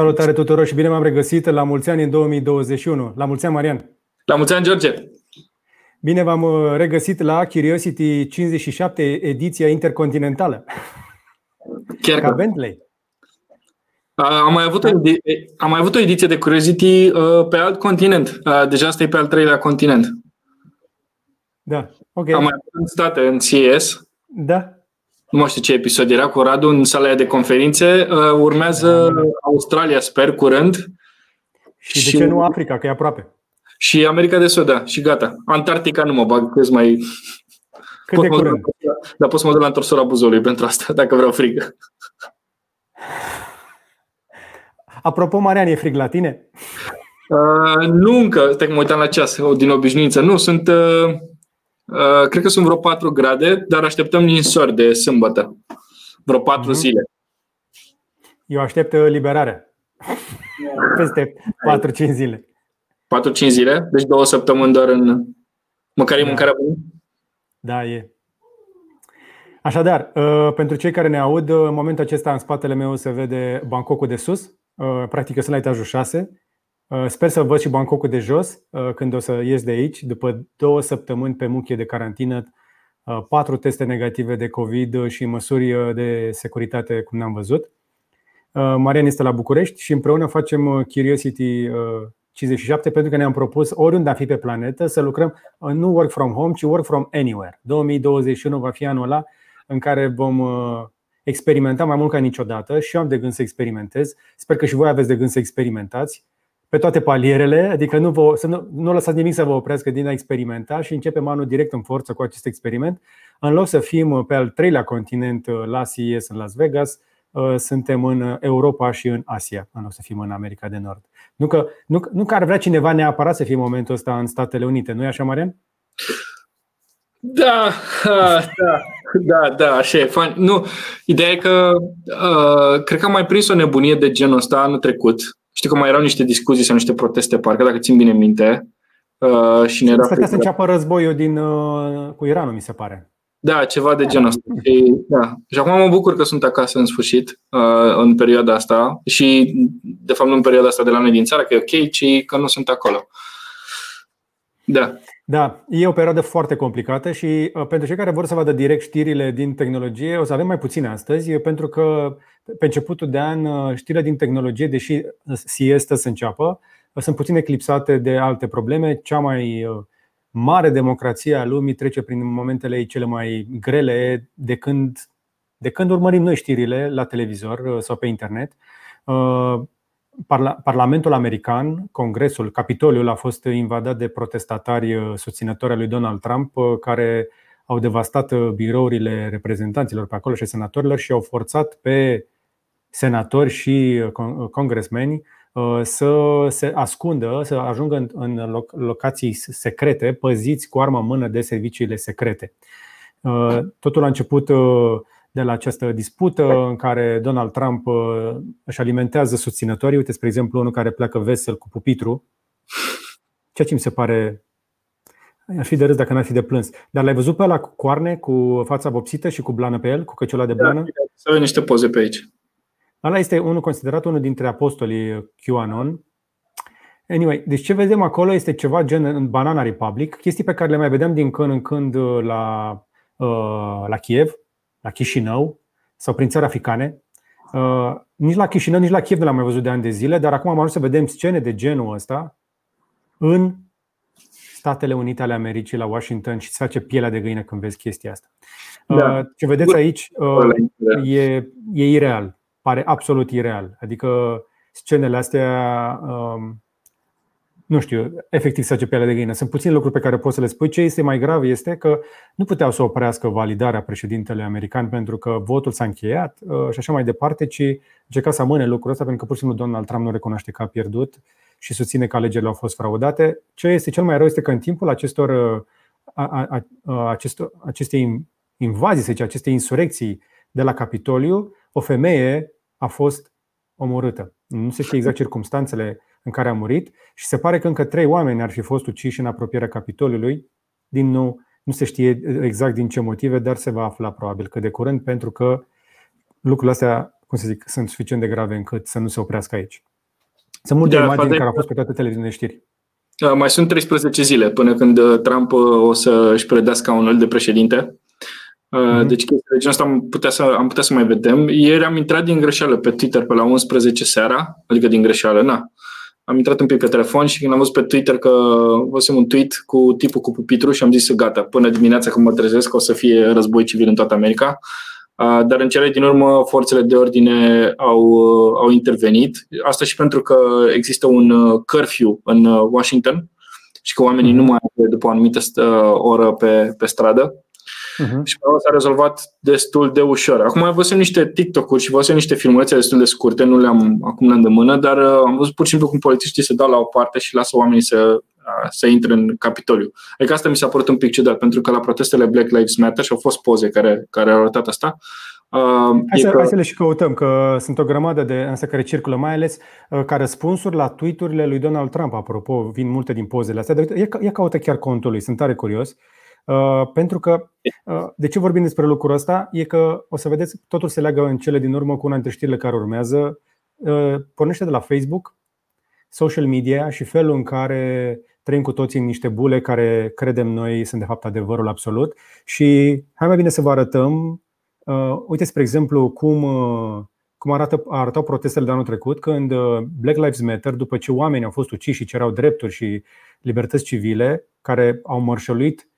Salutare tuturor și bine m-am regăsit la mulți ani în 2021. La mulți ani, Marian! La mulți ani, George! Bine v-am uh, regăsit la Curiosity 57, ediția intercontinentală. Chiar Ca că... Bentley. Am mai, avut o, am mai avut o ediție de Curiosity uh, pe alt continent. Deja asta e pe al treilea continent. Da, ok. Am mai avut în state, în CES. Da. Nu mai știu ce episod era cu Radu în sala de conferințe. Urmează da. Australia, sper, curând. Și de și... ce nu Africa, că e aproape? Și America de Sud, da, și gata. Antarctica nu mă bag, că mai... Cât pot de curând? Dar pot să mă duc la întorsura buzului pentru asta, dacă vreau frig. Apropo, Marian, e frig la tine? Uh, nu încă, stai că mă uitam la ceas, din obișnuință. Nu, sunt, uh, uh, cred că sunt vreo 4 grade, dar așteptăm ninsori de sâmbătă. Vreo 4 mm-hmm. zile. Eu aștept uh, liberarea. Peste 4-5 zile. 4-5 zile? Deci două săptămâni doar în... Măcar e da. mâncarea bună? Da, e. Așadar, uh, pentru cei care ne aud, uh, în momentul acesta în spatele meu se vede Bangkokul de sus, uh, practic sunt la etajul 6. Sper să văd și Bangkokul de jos când o să ies de aici, după două săptămâni pe muchie de carantină, patru teste negative de COVID și măsuri de securitate cum n-am văzut. Marian este la București și împreună facem Curiosity 57 pentru că ne-am propus oriunde a fi pe planetă să lucrăm nu work from home, ci work from anywhere. 2021 va fi anul ăla în care vom uh, experimenta mai mult ca niciodată și eu am de gând să experimentez. Sper că și voi aveți de gând să experimentați pe toate palierele, adică nu, vă, să nu, nu lăsați nimic să vă oprească din a experimenta și începem anul direct în forță cu acest experiment. În loc să fim pe al treilea continent uh, la CES în Las Vegas, uh, suntem în Europa și în Asia, în loc să fim în America de Nord. Nu că, nu, nu că ar vrea cineva neapărat să fie în momentul ăsta în Statele Unite, nu e așa, Marian? Da, da, da, da, așa e. Fain. Nu, ideea e că uh, cred că am mai prins o nebunie de genul ăsta anul trecut. Știu că mai erau niște discuții sau niște proteste, parcă, dacă țin bine minte. Uh, și ne era Stătea să înceapă războiul din, uh, cu Iranul, mi se pare. Da, ceva de genul ăsta. Și, da. și acum mă bucur că sunt acasă în sfârșit, uh, în perioada asta. Și, de fapt, nu în perioada asta de la noi din țară, că e ok, ci că nu sunt acolo. Da. Da, e o perioadă foarte complicată și uh, pentru cei care vor să vadă direct știrile din tehnologie, o să avem mai puține astăzi, pentru că pe începutul de an uh, știrile din tehnologie, deși siestă să înceapă, sunt puțin eclipsate de alte probleme. Cea mai mare democrație a lumii trece prin momentele ei cele mai grele de când, de când urmărim noi știrile la televizor uh, sau pe internet. Uh, Parlamentul american, Congresul, Capitoliul a fost invadat de protestatari uh, susținători al lui Donald Trump care au devastat birourile reprezentanților pe acolo și senatorilor și au forțat pe senatori și congresmeni Uh, să se ascundă, să ajungă în locații secrete, păziți cu armă în mână de serviciile secrete. Uh, totul a început uh, de la această dispută în care Donald Trump își alimentează susținătorii. Uite, spre exemplu, unul care pleacă vesel cu pupitru, ceea ce mi se pare Aș fi de râs dacă n-ar fi de plâns. Dar l-ai văzut pe ăla cu coarne, cu fața vopsită și cu blană pe el, cu căciula de blană? Da, să niște poze pe aici. Ăla este unul considerat unul dintre apostolii QAnon. Anyway, deci ce vedem acolo este ceva gen în Banana Republic, chestii pe care le mai vedem din când în când uh, la, uh, la Kiev, la Chișinău sau prin țări africane. Uh, nici la Chișinău, nici la Kiev nu l-am mai văzut de ani de zile, dar acum am ajuns să vedem scene de genul ăsta în Statele Unite ale Americii, la Washington și îți face pielea de găină când vezi chestia asta. Da. Ce vedeți aici e, e ireal pare absolut ireal. Adică scenele astea, um, nu știu, efectiv să pielea de găină. Sunt puține lucruri pe care pot să le spui. Ce este mai grav este că nu puteau să oprească validarea președintele american pentru că votul s-a încheiat uh, și așa mai departe, ci încerca să amâne lucrul ăsta pentru că pur și simplu Donald Trump nu recunoaște că a pierdut și susține că alegerile au fost fraudate. Ce este cel mai rău este că în timpul acestor, uh, a, a, a, acestor acestei invazii, să zice, acestei insurecții de la Capitoliu, o femeie a fost omorâtă. Nu se știe exact circumstanțele în care a murit și se pare că încă trei oameni ar fi fost uciși în apropierea Capitoliului. Din nou, nu se știe exact din ce motive, dar se va afla probabil că de curând, pentru că lucrurile astea, cum să zic, sunt suficient de grave încât să nu se oprească aici. Sunt multe da, imagini care au fost pe toate televiziunile știri. Mai sunt 13 zile până când Trump o să își predea scaunul de președinte. Mm-hmm. Deci chestia de genul asta am putea, să, am putea să mai vedem. Ieri am intrat din greșeală pe Twitter pe la 11 seara, adică din greșeală, na. Am intrat un pic pe telefon și când am văzut pe Twitter că văzusem un tweet cu tipul cu pupitru și am zis gata, până dimineața când mă trezesc o să fie război civil în toată America. Dar în cele din urmă forțele de ordine au, au intervenit. Asta și pentru că există un curfew în Washington și că oamenii nu mai au după o anumită oră pe, pe stradă. Uh-huh. Și s-a rezolvat destul de ușor. Acum văzut niște TikTok-uri și văzut niște filmulețe destul de scurte, nu le-am acum la îndemână, dar uh, am văzut pur și simplu cum polițiștii se dau la o parte și lasă oamenii să, uh, să intre în Capitoliu. Adică asta mi s-a părut un pic ciudat, pentru că la protestele Black Lives Matter și au fost poze care, care au arătat asta, Uh, hai, să, că... hai să le și căutăm, că sunt o grămadă de însă care circulă, mai ales uh, ca răspunsuri la tweet-urile lui Donald Trump. Apropo, vin multe din pozele astea. Dar ia, ia caută chiar contul lui, sunt tare curios. Uh, Uh, pentru că, uh, de ce vorbim despre lucrul ăsta? E că, o să vedeți, totul se leagă în cele din urmă cu una dintre știrile care urmează. Uh, pornește de la Facebook, social media și felul în care trăim cu toții în niște bule care credem noi sunt de fapt adevărul absolut. Și hai mai bine să vă arătăm. Uite, spre exemplu, cum, cum arată, arătau protestele de anul trecut, când Black Lives Matter, după ce oamenii au fost uciși și cereau drepturi și libertăți civile, care au mărșăluit Uh, um, uh,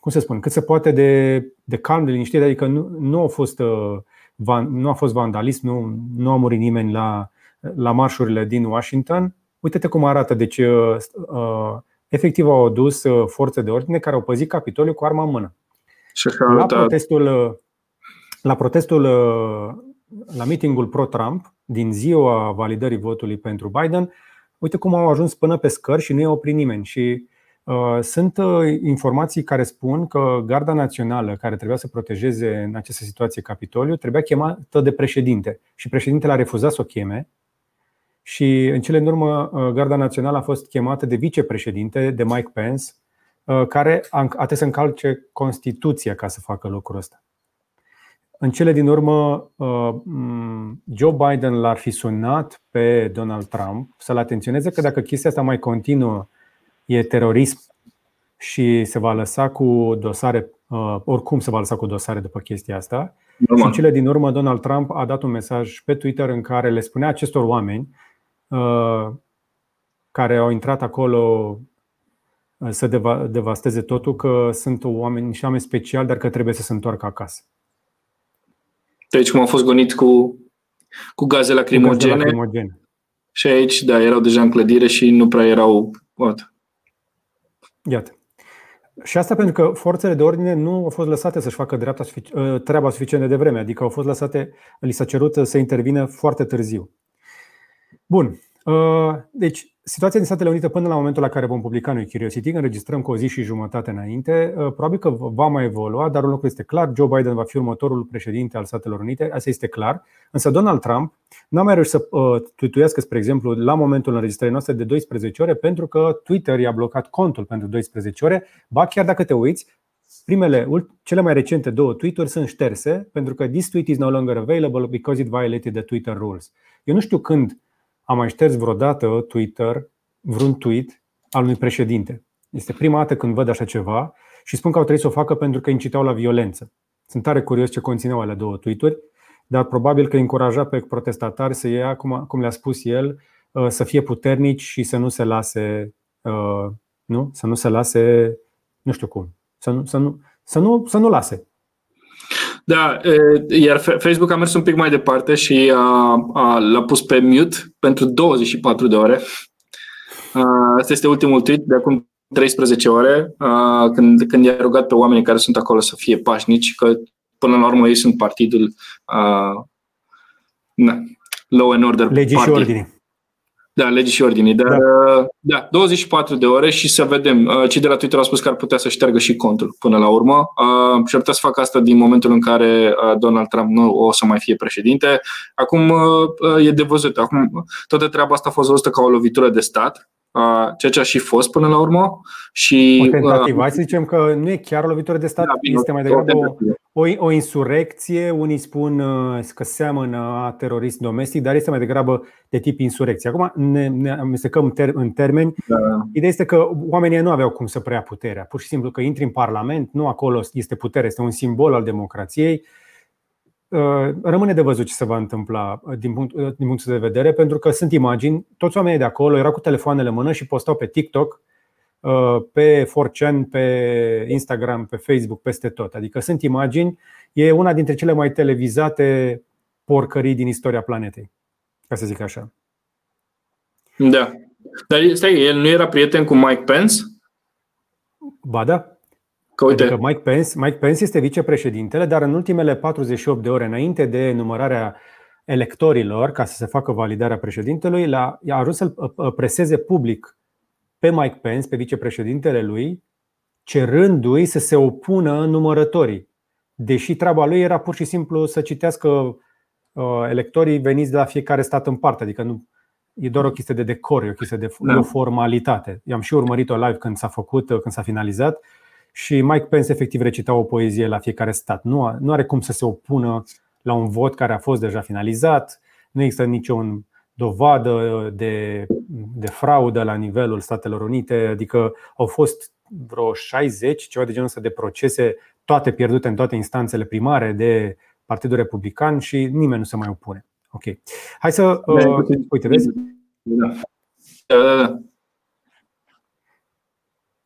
cum să spun, cât se poate de, de calm, de liniștit, adică nu, nu, a fost, uh, nu a fost vandalism, nu, nu a murit nimeni la, la marșurile din Washington. Uite-te cum arată. Deci, efectiv au adus forțe de ordine care au păzit Capitoliul cu arma în mână. La protestul, la protestul, la meetingul pro-Trump, din ziua validării votului pentru Biden, uite cum au ajuns până pe scări și nu i-a oprit nimeni. Și Uh, sunt uh, informații care spun că Garda Națională, care trebuia să protejeze în această situație Capitoliu, trebuia chemată de președinte și președintele a refuzat să o cheme. Și în cele din urmă, uh, Garda Națională a fost chemată de vicepreședinte, de Mike Pence, care a trebuit să încalce Constituția ca să facă lucrul ăsta. În cele din urmă, Joe Biden l-ar fi sunat pe Donald Trump să-l atenționeze că dacă chestia asta mai continuă e terorism și se va lăsa cu dosare, uh, oricum se va lăsa cu dosare după chestia asta. Normal. Și în cele din urmă, Donald Trump a dat un mesaj pe Twitter în care le spunea acestor oameni uh, care au intrat acolo uh, să devasteze totul, că sunt oameni și oameni speciali, dar că trebuie să se întoarcă acasă. Deci cum au fost gonit cu, cu gaze lacrimogene. Gaze lacrimogene. Și aici, da, erau deja în clădire și nu prea erau what, Iată. Și asta pentru că forțele de ordine nu au fost lăsate să-și facă dreapta, ă, treaba suficient de devreme, adică au fost lăsate, li s-a cerut să intervină foarte târziu. Bun. Ă, deci, situația din Statele Unite până la momentul la care vom publica noi Curiosity, înregistrăm cu o zi și jumătate înainte, ă, probabil că va mai evolua, dar un lucru este clar, Joe Biden va fi următorul președinte al Statelor Unite, asta este clar. Însă Donald Trump n-a mai reușit să uh, tuituiască, spre exemplu, la momentul înregistrării noastre de 12 ore, pentru că Twitter i-a blocat contul pentru 12 ore. Ba chiar dacă te uiți, primele, cele mai recente două tweet-uri sunt șterse pentru că this tweet is no longer available because it violated the Twitter rules. Eu nu știu când am mai șters vreodată Twitter, vreun tweet al unui președinte. Este prima dată când văd așa ceva și spun că au trebuit să o facă pentru că incitau la violență. Sunt tare curios ce conțineau alea două tweet-uri, dar probabil că încuraja pe protestatari să ia, cum, cum le-a spus el, uh, să fie puternici și să nu se lase, uh, nu? Să nu se lase, nu știu cum, să nu, să nu, să nu, să nu lase. Da, iar Facebook a mers un pic mai departe și a, a, l-a pus pe mute pentru 24 de ore. Asta este ultimul tweet de acum 13 ore, când, când i-a rugat pe oamenii care sunt acolo să fie pașnici, că până la urmă ei sunt partidul na, Law and Order Legii Party. și ordine. Da, legii și ordinii. Dar, da. da, 24 de ore și să vedem. Uh, cei de la Twitter au spus că ar putea să șteargă și contul până la urmă uh, și ar putea să facă asta din momentul în care uh, Donald Trump nu o să mai fie președinte. Acum e de văzut. Acum, toată treaba asta a fost văzută ca o lovitură de stat ceea ce a și fost până la urmă. Și, o tentativă. Hai să zicem că nu e chiar o lovitură de stat, da, este mai degrabă o, o, o insurecție. Unii spun că seamănă a terorist domestic, dar este mai degrabă de tip insurecție. Acum ne, ne amestecăm ter- în termeni. Da. Ideea este că oamenii nu aveau cum să preia puterea. Pur și simplu că intri în Parlament, nu acolo este putere, este un simbol al democrației Uh, rămâne de văzut ce se va întâmpla uh, din, punct, uh, din punctul de vedere, pentru că sunt imagini, toți oamenii de acolo erau cu telefoanele în mână și postau pe TikTok, pe 4chan, pe Instagram, pe Facebook, peste tot. Adică sunt imagini, e una dintre cele mai televizate porcării din istoria planetei, ca să zic așa. Da. Dar stai, el nu era prieten cu Mike Pence? Ba da, Că uite. Adică Mike Pence, Mike Pence este vicepreședintele, dar în ultimele 48 de ore înainte de numărarea electorilor, ca să se facă validarea președintelui, a ajuns să-l uh, uh, preseze public pe Mike Pence, pe vicepreședintele lui, cerându-i să se opună numărătorii. Deși treaba lui era pur și simplu să citească uh, electorii veniți de la fiecare stat în parte, adică nu, e doar o chestie de decor, e o chestie de da. o formalitate. I-am și urmărit-o live când s-a făcut, când s-a finalizat și Mike Pence efectiv recita o poezie la fiecare stat. Nu, nu are cum să se opună la un vot care a fost deja finalizat, nu există niciun dovadă de, de fraudă la nivelul Statelor Unite, adică au fost vreo 60, ceva de genul ăsta de procese, toate pierdute în toate instanțele primare de Partidul Republican și nimeni nu se mai opune. Ok. Hai să. Uh, uite, vezi? Da. Da, da, da.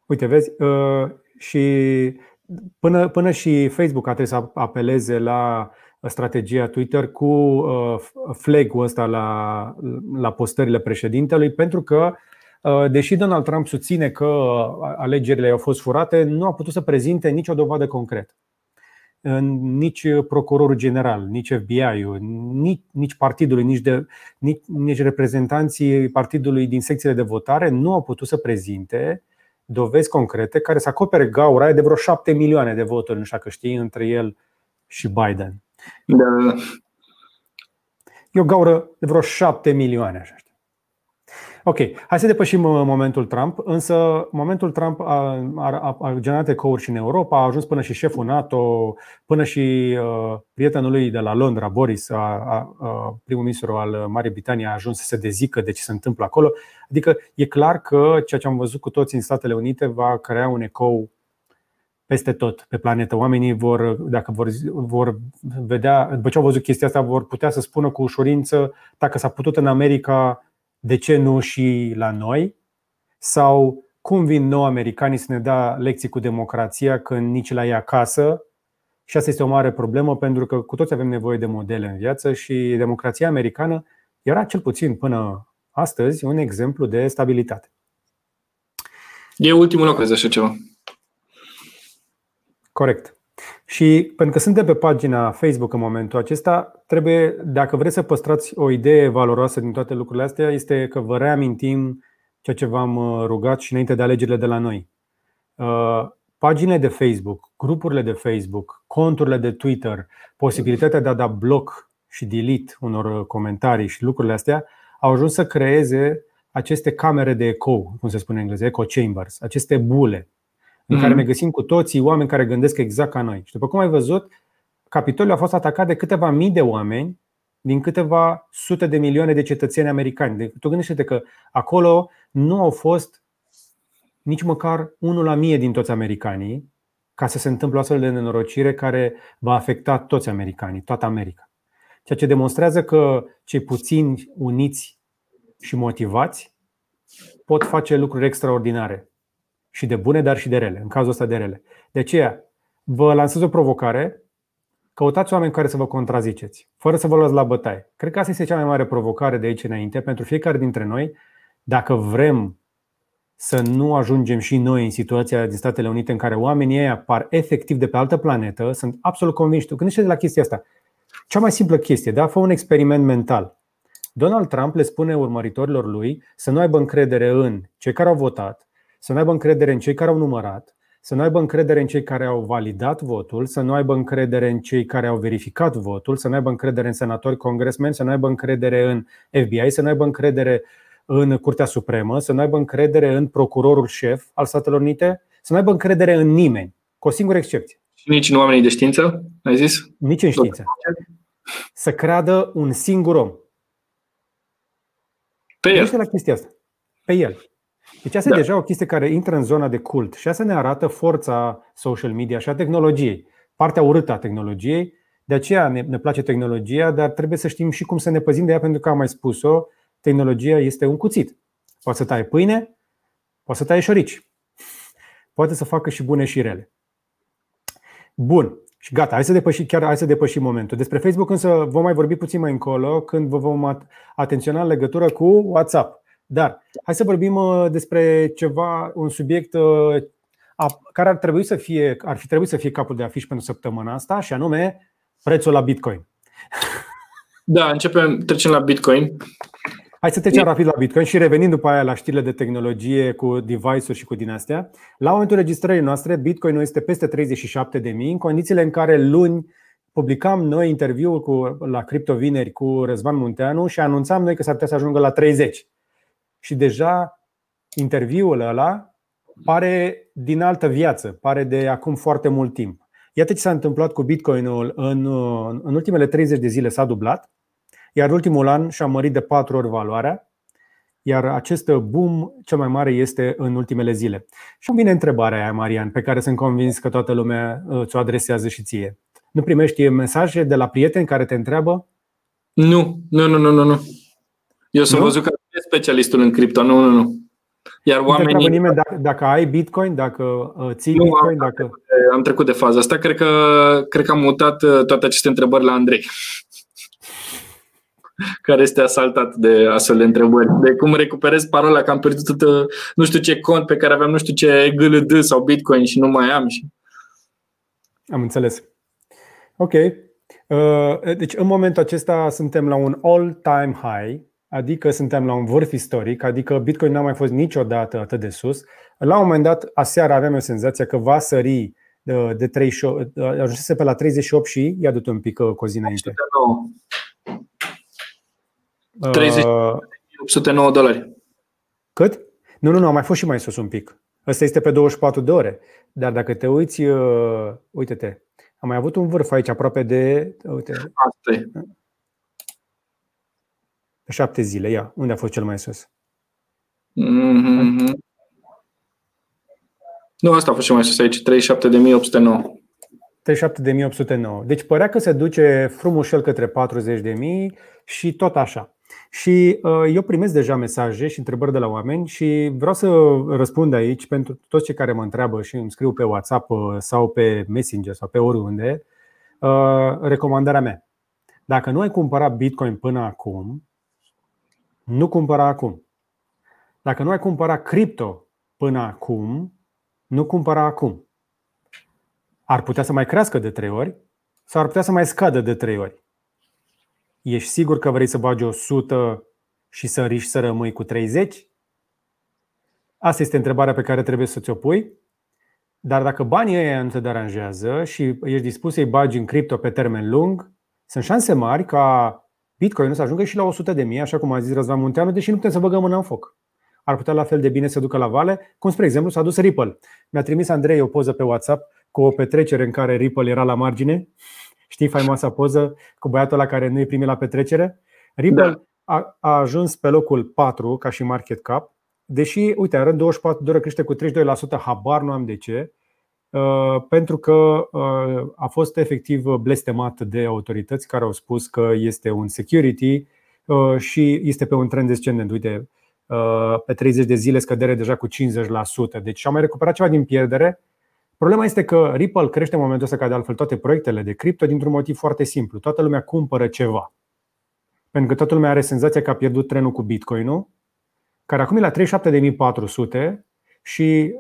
Uite, vezi, uh, și până, până și Facebook a trebuit să apeleze la strategia Twitter cu uh, flag-ul ăsta la, la postările președintelui, pentru că, uh, deși Donald Trump susține că alegerile au fost furate, nu a putut să prezinte nicio dovadă concretă. Nici procurorul general, nici FBI-ul, nici, nici partidului, nici, de, nici, nici reprezentanții partidului din secțiile de votare nu au putut să prezinte uh, dovezi concrete care să acopere gaura de vreo șapte milioane de voturi, nu știu că știi, între el și Biden. Da. E o gaură de vreo șapte milioane, așa. Ok, hai să depășim uh, momentul Trump, însă momentul Trump a, a, a generat ecouri și în Europa, a ajuns până și șeful NATO, până și uh, prietenul lui de la Londra, Boris, a, a, a, primul ministru al Marii Britanii, a ajuns să se dezică de ce se întâmplă acolo. Adică e clar că ceea ce am văzut cu toți în Statele Unite va crea un ecou peste tot pe planetă. Oamenii vor, dacă vor, vor vedea, după ce au văzut chestia asta, vor putea să spună cu ușurință dacă s-a putut în America de ce nu și la noi? Sau cum vin nou americanii să ne dea lecții cu democrația când nici la ei acasă? Și asta este o mare problemă pentru că cu toți avem nevoie de modele în viață și democrația americană era cel puțin până astăzi un exemplu de stabilitate. E ultimul loc, așa ceva. Corect. Și pentru că suntem pe pagina Facebook în momentul acesta, trebuie, dacă vreți să păstrați o idee valoroasă din toate lucrurile astea, este că vă reamintim ceea ce v-am uh, rugat și înainte de alegerile de la noi. Uh, paginile de Facebook, grupurile de Facebook, conturile de Twitter, posibilitatea de a da bloc și delete unor uh, comentarii și lucrurile astea au ajuns să creeze aceste camere de eco, cum se spune în engleză, echo chambers, aceste bule în care mhm. ne găsim cu toții oameni care gândesc exact ca noi. Și după cum ai văzut, Capitolul a fost atacat de câteva mii de oameni din câteva sute de milioane de cetățeni americani. Deci, tu gândește-te că acolo nu au fost nici măcar unul la mie din toți americanii ca să se întâmple o astfel de nenorocire care va afecta toți americanii, toată America. Ceea ce demonstrează că cei puțini uniți și motivați pot face lucruri extraordinare și de bune, dar și de rele, în cazul ăsta de rele. De aceea, vă lansez o provocare, căutați oameni care să vă contraziceți, fără să vă luați la bătaie. Cred că asta este cea mai mare provocare de aici înainte pentru fiecare dintre noi, dacă vrem să nu ajungem și noi în situația din Statele Unite în care oamenii ei apar efectiv de pe altă planetă, sunt absolut convinși. Tu gândește de la chestia asta. Cea mai simplă chestie, da? Fă un experiment mental. Donald Trump le spune urmăritorilor lui să nu aibă încredere în cei care au votat, să nu aibă încredere în cei care au numărat, să nu aibă încredere în cei care au validat votul, să nu aibă încredere în cei care au verificat votul, să nu aibă încredere în senatori, congresmeni, să nu aibă încredere în FBI, să nu aibă încredere în Curtea Supremă, să nu aibă încredere în procurorul șef al Statelor Unite, să nu aibă încredere în nimeni, cu o singură excepție. Și nici în oamenii de știință, ai zis? Nici în știință. Să creadă un singur om. Pe el. la chestia asta. Pe el. Deci asta da. e deja o chestie care intră în zona de cult și asta ne arată forța social media și a tehnologiei. Partea urâtă a tehnologiei. De aceea ne, ne place tehnologia, dar trebuie să știm și cum să ne păzim de ea, pentru că am mai spus-o, tehnologia este un cuțit. Poate să taie pâine, poate să taie șorici. Poate să facă și bune și rele. Bun. Și gata, hai să depășim, chiar hai să depășim momentul. Despre Facebook însă vom mai vorbi puțin mai încolo când vă vom atenționa în legătură cu WhatsApp. Dar hai să vorbim uh, despre ceva, un subiect uh, care ar trebui să fie, ar fi trebuit să fie capul de afiș pentru săptămâna asta, și anume prețul la Bitcoin. Da, începem, trecem la Bitcoin. Hai să trecem rapid la Bitcoin și revenim după aia la știrile de tehnologie cu device-uri și cu din astea. La momentul registrării noastre, Bitcoin este peste 37.000, în condițiile în care luni publicam noi interviul cu, la Crypto Vineri cu Răzvan Munteanu și anunțam noi că s-ar putea să ajungă la 30. Și deja interviul ăla pare din altă viață, pare de acum foarte mult timp. Iată ce s-a întâmplat cu Bitcoinul în, în ultimele 30 de zile s-a dublat iar ultimul an și-a mărit de patru ori valoarea, iar acest boom cel mai mare este în ultimele zile. Și îmi vine întrebarea aia, Marian, pe care sunt convins că toată lumea uh, ți-o adresează și ție. Nu primești mesaje de la prieteni care te întreabă? Nu, nu, nu, nu, nu. nu. Eu sunt văzut că specialistul în cripto, nu, nu, nu. Iar nu oamenii... nimeni dacă, dacă ai Bitcoin, dacă uh, ții nu, Bitcoin, am, dacă... Am trecut de faza asta. Cred că, cred că am mutat uh, toate aceste întrebări la Andrei care este asaltat de astfel de întrebări. De cum recuperez parola că am pierdut nu știu ce cont pe care aveam nu știu ce GLD sau Bitcoin și nu mai am. Și... Am înțeles. Ok. Uh, deci în momentul acesta suntem la un all-time high, adică suntem la un vârf istoric, adică Bitcoin n-a mai fost niciodată atât de sus. La un moment dat, aseară aveam o senzație că va sări uh, de 38, uh, ajunsese pe la 38 și ia du un pic cu zi înainte. 3809 dolari. Cât? Nu, nu, nu, a mai fost și mai sus un pic. Ăsta este pe 24 de ore. Dar dacă te uiți, uh, uite-te, am mai avut un vârf aici aproape de. Uite, Asta e. Pe șapte zile, ia. Unde a fost cel mai sus? Mm-hmm. Nu, asta a fost cel mai sus aici, 37.809. 37.809. Deci părea că se duce frumușel către 40.000 și tot așa. Și uh, eu primesc deja mesaje și întrebări de la oameni și vreau să răspund aici pentru toți cei care mă întreabă și îmi scriu pe WhatsApp uh, sau pe Messenger sau pe oriunde uh, recomandarea mea. Dacă nu ai cumpărat Bitcoin până acum, nu cumpăra acum. Dacă nu ai cumpărat cripto până acum, nu cumpăra acum. Ar putea să mai crească de trei ori sau ar putea să mai scadă de trei ori. Ești sigur că vrei să bagi 100 și să riști să rămâi cu 30? Asta este întrebarea pe care trebuie să ți-o pui. Dar dacă banii ăia nu te deranjează și ești dispus să-i bagi în cripto pe termen lung, sunt șanse mari ca Bitcoin să ajungă și la 100 de mii, așa cum a zis Răzvan Munteanu, deși nu putem să băgăm mâna în foc. Ar putea la fel de bine să ducă la vale, cum spre exemplu s-a dus Ripple. Mi-a trimis Andrei o poză pe WhatsApp cu o petrecere în care Ripple era la margine Știi faimoasa poză cu băiatul la care nu i primit la petrecere? Ripple da. a, a ajuns pe locul 4 ca și market cap, deși, uite, în rând 24 de ore crește cu 32%, habar nu am de ce, uh, pentru că uh, a fost efectiv blestemat de autorități care au spus că este un security uh, și este pe un trend descendent. Uite, pe 30 de zile scădere deja cu 50%. Deci am mai recuperat ceva din pierdere, Problema este că Ripple crește în momentul ăsta ca de altfel toate proiectele de cripto dintr-un motiv foarte simplu. Toată lumea cumpără ceva. Pentru că toată lumea are senzația că a pierdut trenul cu Bitcoin-ul, care acum e la 37.400 și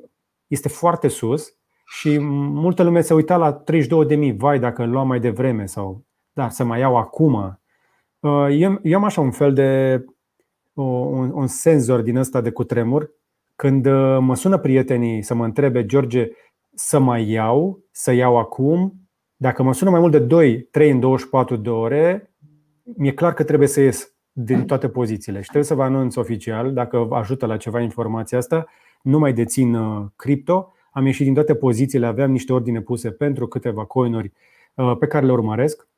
este foarte sus și multă lume se uita la 32.000, vai dacă îl luam mai devreme sau da, să mai iau acum. Uh, eu, eu am așa un fel de un, un senzor din ăsta de cutremur când uh, mă sună prietenii să mă întrebe, George, să mai iau, să iau acum. Dacă mă sună mai mult de 2, 3 în 24 de ore, mi-e clar că trebuie să ies. din toate pozițiile și trebuie să vă anunț oficial, dacă ajută la ceva informația asta, nu mai dețin uh, cripto, am ieșit din toate pozițiile, aveam niște ordine puse pentru câteva coinuri uh, pe care le urmăresc.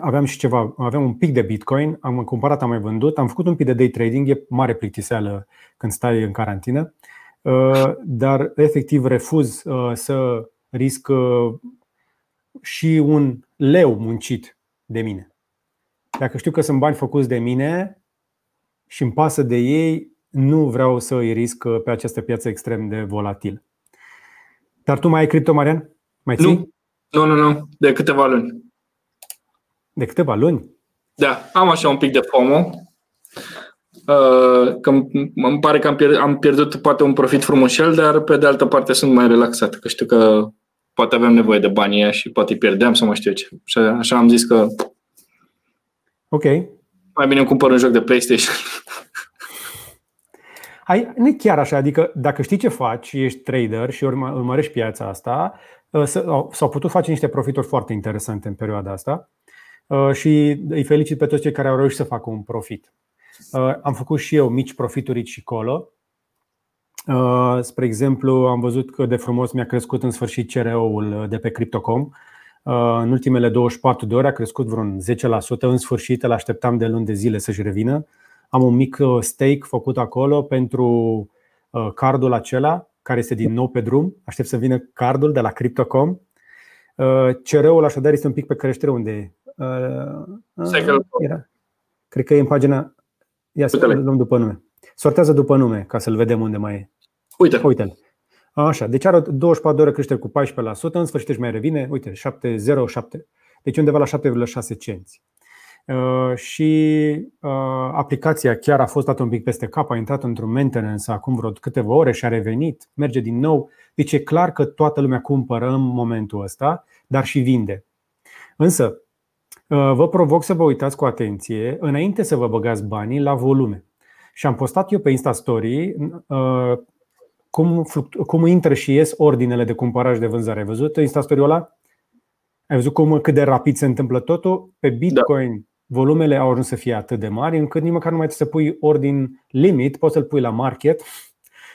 Aveam și ceva, aveam un pic de Bitcoin, am cumpărat, am mai vândut, am făcut un pic de day trading, e mare plictiseală când stai în carantină, uh, dar efectiv refuz să risc și un leu muncit de mine. Dacă știu că sunt bani făcuți de mine și îmi pasă de ei, nu vreau să îi risc pe această piață extrem de volatilă. Dar tu mai ai cripto, Marian? Mai ții? Nu, nu, nu, nu. De câteva luni. De câteva luni? Da, am așa un pic de FOMO. Uh, că îmi pare că am pierdut, am pierdut poate un profit frumușel, dar pe de altă parte sunt mai relaxat, că știu că poate aveam nevoie de banii și poate îi pierdeam sau mai știu ce. Și așa am zis că Ok. Mai bine îmi cumpăr un joc de PlayStation. Hai, nu chiar așa, adică dacă știi ce faci, ești trader și urmărești piața asta, uh, s-au putut face niște profituri foarte interesante în perioada asta uh, și îi felicit pe toți cei care au reușit să facă un profit. Uh, am făcut și eu mici profituri și colo. Spre exemplu, am văzut că de frumos mi-a crescut în sfârșit CRO-ul de pe Crypto.com Uh, în ultimele 24 de ore a crescut vreun 10%. În sfârșit, îl așteptam de luni de zile să-și revină. Am un mic uh, stake făcut acolo pentru uh, cardul acela, care este din nou pe drum. Aștept să vină cardul de la Crypto.com. CR-ul așadar este un pic pe creștere unde e. Era. Cred că e în pagina. Ia să luăm după nume. Sortează după nume ca să-l vedem unde mai e. Uite. Uite-l. Așa, deci are 24 de ore creștere cu 14%, în sfârșit își mai revine, uite, 7,07, deci undeva la 7,6 cenți. Uh, și uh, aplicația chiar a fost dată un pic peste cap, a intrat într-un maintenance acum vreo câteva ore și a revenit, merge din nou. Deci e clar că toată lumea cumpără în momentul ăsta, dar și vinde. Însă, uh, vă provoc să vă uitați cu atenție înainte să vă băgați banii la volume. Și am postat eu pe Insta Story cum, cum intră și ies ordinele de cumpărare și de vânzare. Ai văzut Instastory ăla? Ai văzut cum, cât de rapid se întâmplă totul? Pe Bitcoin da. Volumele au ajuns să fie atât de mari încât nici măcar nu mai trebuie să pui ordin limit, poți să-l pui la market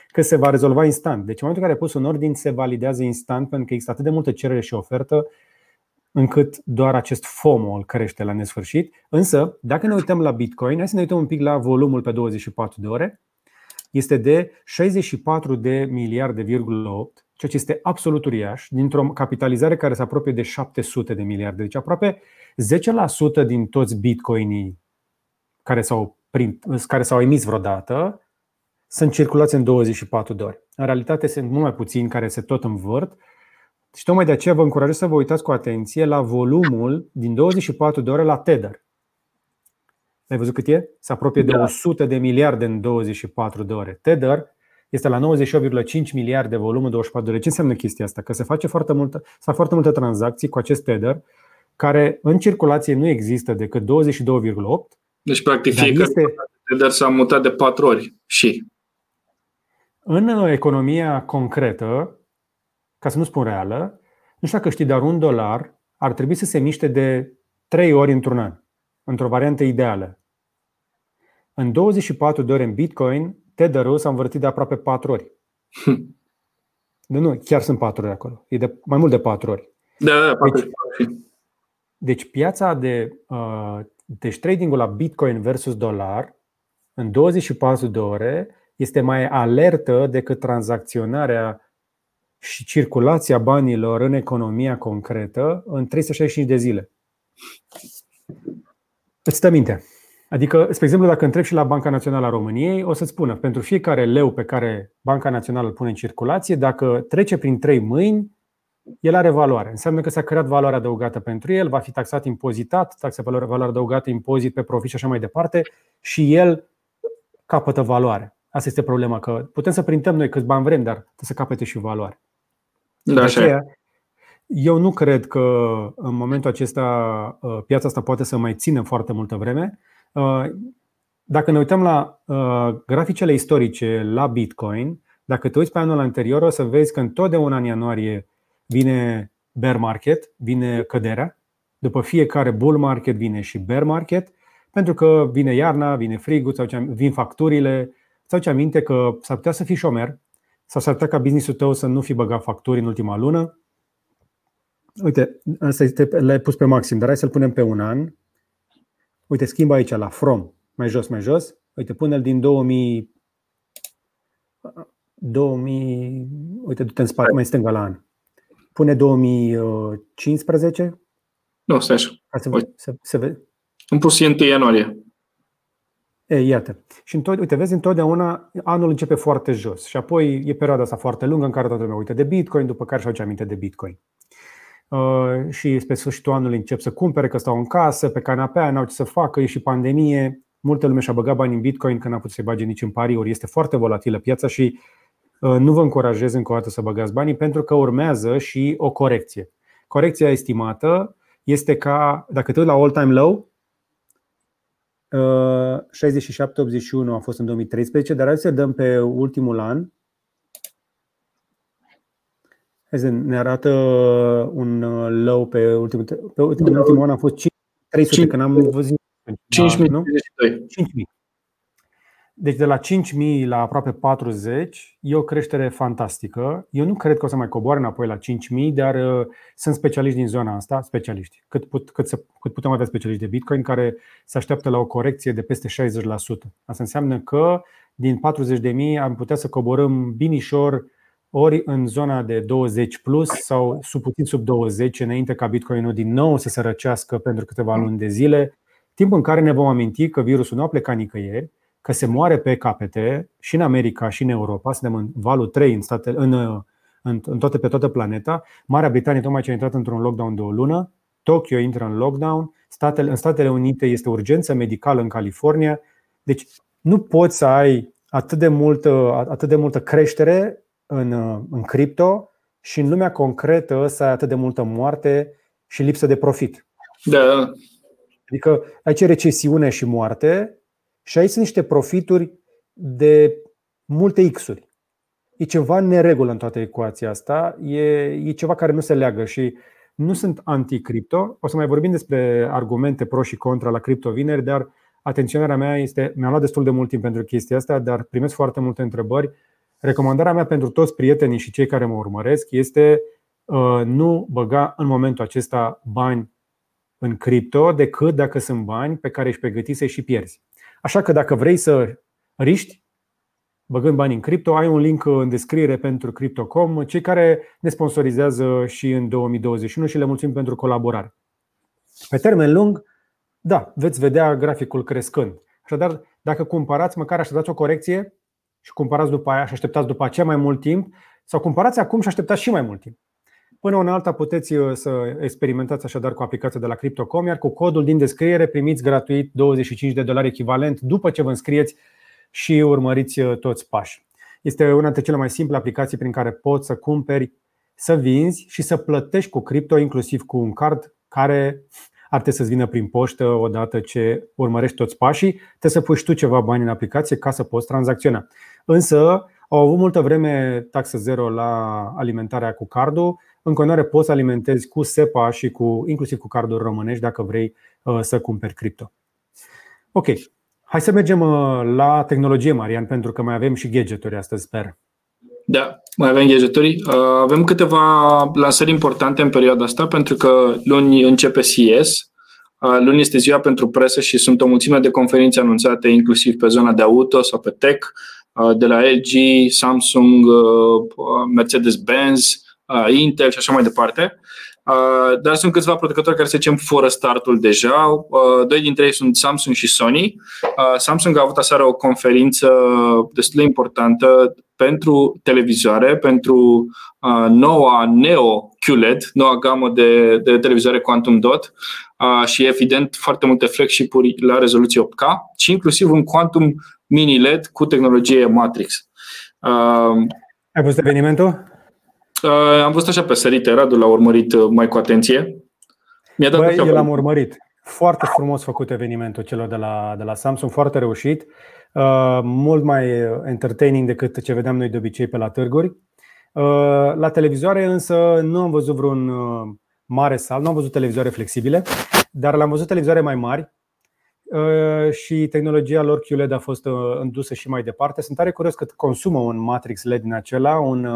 că se va rezolva instant. Deci în momentul în care ai pus un ordin se validează instant pentru că există atât de multă cerere și ofertă încât doar acest FOMO îl crește la nesfârșit. Însă, dacă ne uităm la Bitcoin, hai să ne uităm un pic la volumul pe 24 de ore este de 64 de miliarde, ceea ce este absolut uriaș, dintr-o capitalizare care se apropie de 700 de miliarde. Deci aproape 10% din toți bitcoinii care s-au, care s-au emis vreodată sunt circulați în 24 de ore. În realitate sunt mult mai puțini care se tot învârt și tocmai de aceea vă încurajez să vă uitați cu atenție la volumul din 24 de ore la Tether. Ai văzut cât e? Se apropie da. de 100 de miliarde în 24 de ore. Tether este la 98,5 miliarde de volum în 24 de ore. Ce înseamnă chestia asta? Că se face foarte multă, se fac foarte multe tranzacții cu acest Tether care în circulație nu există decât 22,8. Deci, practic, fiecare este... Tether s-a mutat de patru ori și. În economia concretă, ca să nu spun reală, nu știu dacă știi, dar un dolar ar trebui să se miște de 3 ori într-un an într-o variantă ideală. În 24 de ore în Bitcoin, Tether-ul s-a învârtit de aproape 4 ori. De nu, chiar sunt 4 ori acolo. E de mai mult de 4 ori. Da, da, 4 deci, deci piața de. Uh, deci tradingul la Bitcoin versus dolar în 24 de ore este mai alertă decât tranzacționarea și circulația banilor în economia concretă în 365 de zile. Îți stă minte. Adică, spre exemplu, dacă întreb și la Banca Națională a României, o să-ți spună, pentru fiecare leu pe care Banca Națională îl pune în circulație, dacă trece prin trei mâini, el are valoare. Înseamnă că s-a creat valoare adăugată pentru el, va fi taxat impozitat, taxa valoare, valoare adăugată, impozit pe profit și așa mai departe, și el capătă valoare. Asta este problema, că putem să printăm noi câți bani vrem, dar trebuie să capete și valoare. Da, de aceea, eu nu cred că în momentul acesta uh, piața asta poate să mai țină foarte multă vreme. Uh, dacă ne uităm la uh, graficele istorice la Bitcoin, dacă te uiți pe anul anterior, o să vezi că întotdeauna în ianuarie vine bear market, vine căderea. După fiecare bull market vine și bear market. Pentru că vine iarna, vine frigul, sau vin facturile, sau ce aminte că s-ar putea să fii șomer sau s-ar putea ca businessul tău să nu fi băgat facturi în ultima lună. Uite, asta este, l-ai pus pe maxim, dar hai să-l punem pe un an. Uite, schimbă aici la from, mai jos, mai jos. Uite, pune-l din 2000, 2000 uite, du-te în spate, mai stânga la an. Pune 2015? Nu, stai așa. Să, să, să vezi. Am pus 1 ianuarie. E, iată. Și tot, uite, vezi, întotdeauna anul începe foarte jos și apoi e perioada asta foarte lungă în care toată lumea uită de Bitcoin, după care și aduce aminte de Bitcoin. Uh, și spre sfârșitul anului încep să cumpere, că stau în casă, pe canapea, n-au ce să facă, e și pandemie. Multă lume și-a băgat bani în Bitcoin când n-a putut să-i bage nici în pariuri. Este foarte volatilă piața și uh, nu vă încurajez încă o dată să băgați banii pentru că urmează și o corecție. Corecția estimată este ca, dacă te la all-time low, 67-81 a fost în 2013, dar hai să dăm pe ultimul an. Hai să ne arată un low pe ultimul, pe ultimul, ultimul an a fost 300, când am văzut 5.000, nu? 5.000. Deci de la 5.000 la aproape 40 e o creștere fantastică. Eu nu cred că o să mai coboare înapoi la 5.000, dar uh, sunt specialiști din zona asta, specialiști. Cât, put, cât, să, cât putem avea specialiști de Bitcoin care se așteaptă la o corecție de peste 60%. Asta înseamnă că din 40.000 am putea să coborâm binișor ori în zona de 20 plus sau sub puțin sub 20 înainte ca Bitcoinul din nou să se răcească pentru câteva luni de zile, timp în care ne vom aminti că virusul nu a plecat nicăieri că se moare pe capete și în America și în Europa, suntem în valul 3 în, state, în, în, în toate, pe toată planeta. Marea Britanie tocmai ce a intrat într-un lockdown de o lună, Tokyo intră în lockdown, statele, în Statele Unite este urgență medicală în California. Deci nu poți să ai atât de multă, atât de multă creștere în, în cripto și în lumea concretă să ai atât de multă moarte și lipsă de profit. Da. Adică aici e recesiune și moarte și aici sunt niște profituri de multe X-uri. E ceva în neregulă în toată ecuația asta, e, e ceva care nu se leagă și nu sunt anti-cripto. O să mai vorbim despre argumente pro și contra la cripto vineri, dar atenționarea mea este, mi-a luat destul de mult timp pentru chestia asta, dar primesc foarte multe întrebări. Recomandarea mea pentru toți prietenii și cei care mă urmăresc este uh, nu băga în momentul acesta bani în cripto decât dacă sunt bani pe care ești pregătit să-i și pierzi. Așa că dacă vrei să riști, băgând bani în cripto, ai un link în descriere pentru Crypto.com, cei care ne sponsorizează și în 2021 și le mulțumim pentru colaborare. Pe termen lung, da, veți vedea graficul crescând. Așadar, dacă cumpărați, măcar așteptați o corecție și cumpărați după aia și așteptați după aceea mai mult timp, sau cumpărați acum și așteptați și mai mult timp. Până una alta puteți uh, să experimentați așadar cu aplicația de la Crypto.com, iar cu codul din descriere primiți gratuit 25 de dolari echivalent după ce vă înscrieți și urmăriți uh, toți pașii. Este una dintre cele mai simple aplicații prin care poți să cumperi, să vinzi și să plătești cu cripto, inclusiv cu un card care ar trebui să-ți vină prin poștă odată ce urmărești toți pașii. Trebuie să pui și tu ceva bani în aplicație ca să poți tranzacționa. Însă au avut multă vreme taxă zero la alimentarea cu cardul în continuare poți să alimentezi cu SEPA și cu, inclusiv cu carduri românești dacă vrei uh, să cumperi cripto. Ok, hai să mergem uh, la tehnologie, Marian, pentru că mai avem și gadgeturi astăzi, sper. Da, mai avem gadgeturi. Uh, avem câteva lansări importante în perioada asta, pentru că luni începe CES. Luni este ziua pentru presă și sunt o mulțime de conferințe anunțate, inclusiv pe zona de auto sau pe tech, de la LG, Samsung, Mercedes-Benz, uh, Intel și așa mai departe. Uh, dar sunt câțiva producători care se zicem fără startul deja. Uh, doi dintre ei sunt Samsung și Sony. Uh, Samsung a avut aseară o conferință destul de importantă pentru televizoare, pentru uh, noua Neo QLED, noua gamă de, de televizoare Quantum Dot uh, și evident foarte multe flagship-uri la rezoluție 8K și inclusiv un Quantum Mini LED cu tehnologie Matrix. Uh, Ai văzut evenimentul? Uh, am văzut așa pe sărite, Radu l-a urmărit uh, mai cu atenție. Mi-a dat Băi, eu l-am urmărit. Foarte frumos făcut evenimentul celor de la, de la Samsung, foarte reușit, uh, mult mai entertaining decât ce vedeam noi de obicei pe la târguri. Uh, la televizoare însă nu am văzut vreun uh, mare sal, nu am văzut televizoare flexibile, dar l-am văzut televizoare mai mari, și tehnologia lor QLED a fost îndusă și mai departe. Sunt tare curios cât consumă un Matrix LED din acela, un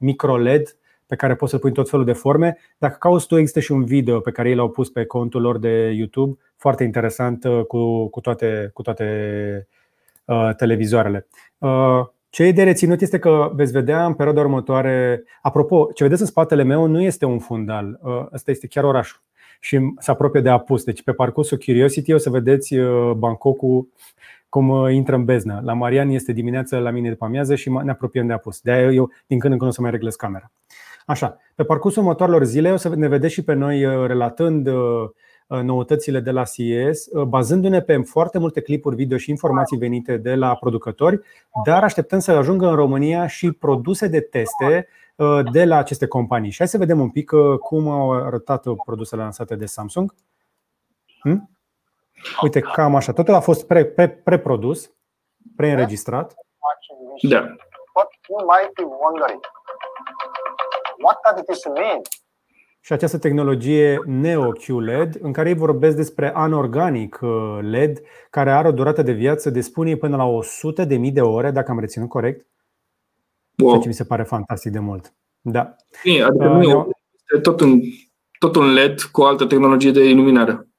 micro LED pe care poți să pui tot felul de forme. Dacă cauți tu, există și un video pe care ei l-au pus pe contul lor de YouTube, foarte interesant cu, cu toate, cu toate uh, televizoarele. Uh, ce e de reținut este că veți vedea în perioada următoare. Apropo, ce vedeți în spatele meu nu este un fundal, uh, ăsta este chiar orașul și se apropie de apus. Deci pe parcursul Curiosity o să vedeți uh, Bangkokul cum uh, intră în beznă. La Marian este dimineața la mine după amiază și ne apropiem de apus. De aia eu din când în când o să mai reglez camera. Așa, pe parcursul următoarelor zile o să ne vedeți și pe noi relatând noutățile de la CES, bazându-ne pe foarte multe clipuri video și informații venite de la producători, dar așteptăm să ajungă în România și produse de teste Uh, de la aceste companii. Și hai să vedem un pic uh, cum au arătat produsele lansate de Samsung. Hm? Uite, cam așa. Totul a fost pre, pre, pre-produs, pre-înregistrat. Da. Și această tehnologie Neo QLED, în care ei vorbesc despre anorganic uh, LED, care are o durată de viață de spune până la 100.000 de ore, dacă am reținut corect. Wow. Ceea ce mi se pare fantastic de mult. Da. Bine, adică uh, nu e tot un, tot un LED cu o altă tehnologie de iluminare.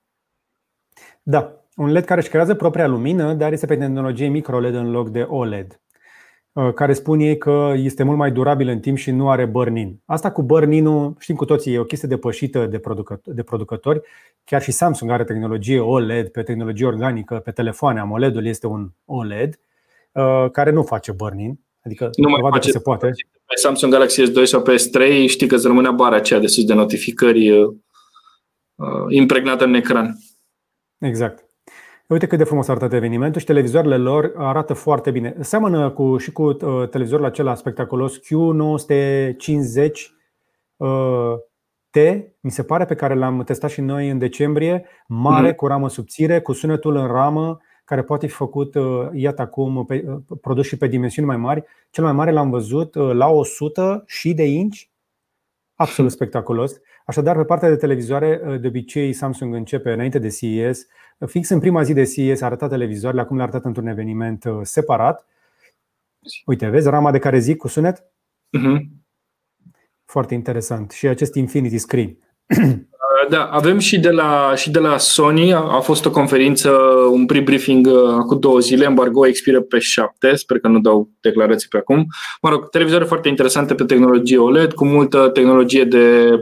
Da, un LED care își creează propria lumină, dar este pe tehnologie micro-LED în loc de OLED uh, care spune că este mult mai durabil în timp și nu are burn-in. Asta cu burn-in-ul, știm cu toții, e o chestie depășită de, producători, de producători. Chiar și Samsung are tehnologie OLED pe tehnologie organică, pe telefoane. AMOLED-ul este un OLED uh, care nu face burn-in. Adică nu mai face se poate. Pe Samsung Galaxy S2 sau pe S3 știi că îți rămânea bara aceea de sus de notificări uh, uh, impregnată în ecran. Exact. Uite cât de frumos arată evenimentul și televizoarele lor arată foarte bine. Seamănă cu, și cu uh, televizorul acela spectaculos Q950 uh, T, mi se pare, pe care l-am testat și noi în decembrie, mare, mm-hmm. cu ramă subțire, cu sunetul în ramă, care poate fi făcut, uh, iată acum, pe, uh, produs și pe dimensiuni mai mari. Cel mai mare l-am văzut uh, la 100 și de inci, absolut spectaculos. Așadar, pe partea de televizoare, de obicei Samsung începe înainte de CES. Fix în prima zi de CES a arătat televizoarele, acum le-a arătat într-un eveniment separat. Uite, vezi rama de care zic cu sunet? Uh-huh. Foarte interesant. Și acest Infinity Screen. Da, avem și de la, și de la Sony, a, a fost o conferință, un pre-briefing uh, cu două zile, embargo expiră pe 7, sper că nu dau declarații pe acum. Mă rog, televizoare foarte interesante pe tehnologie OLED, cu multă tehnologie de,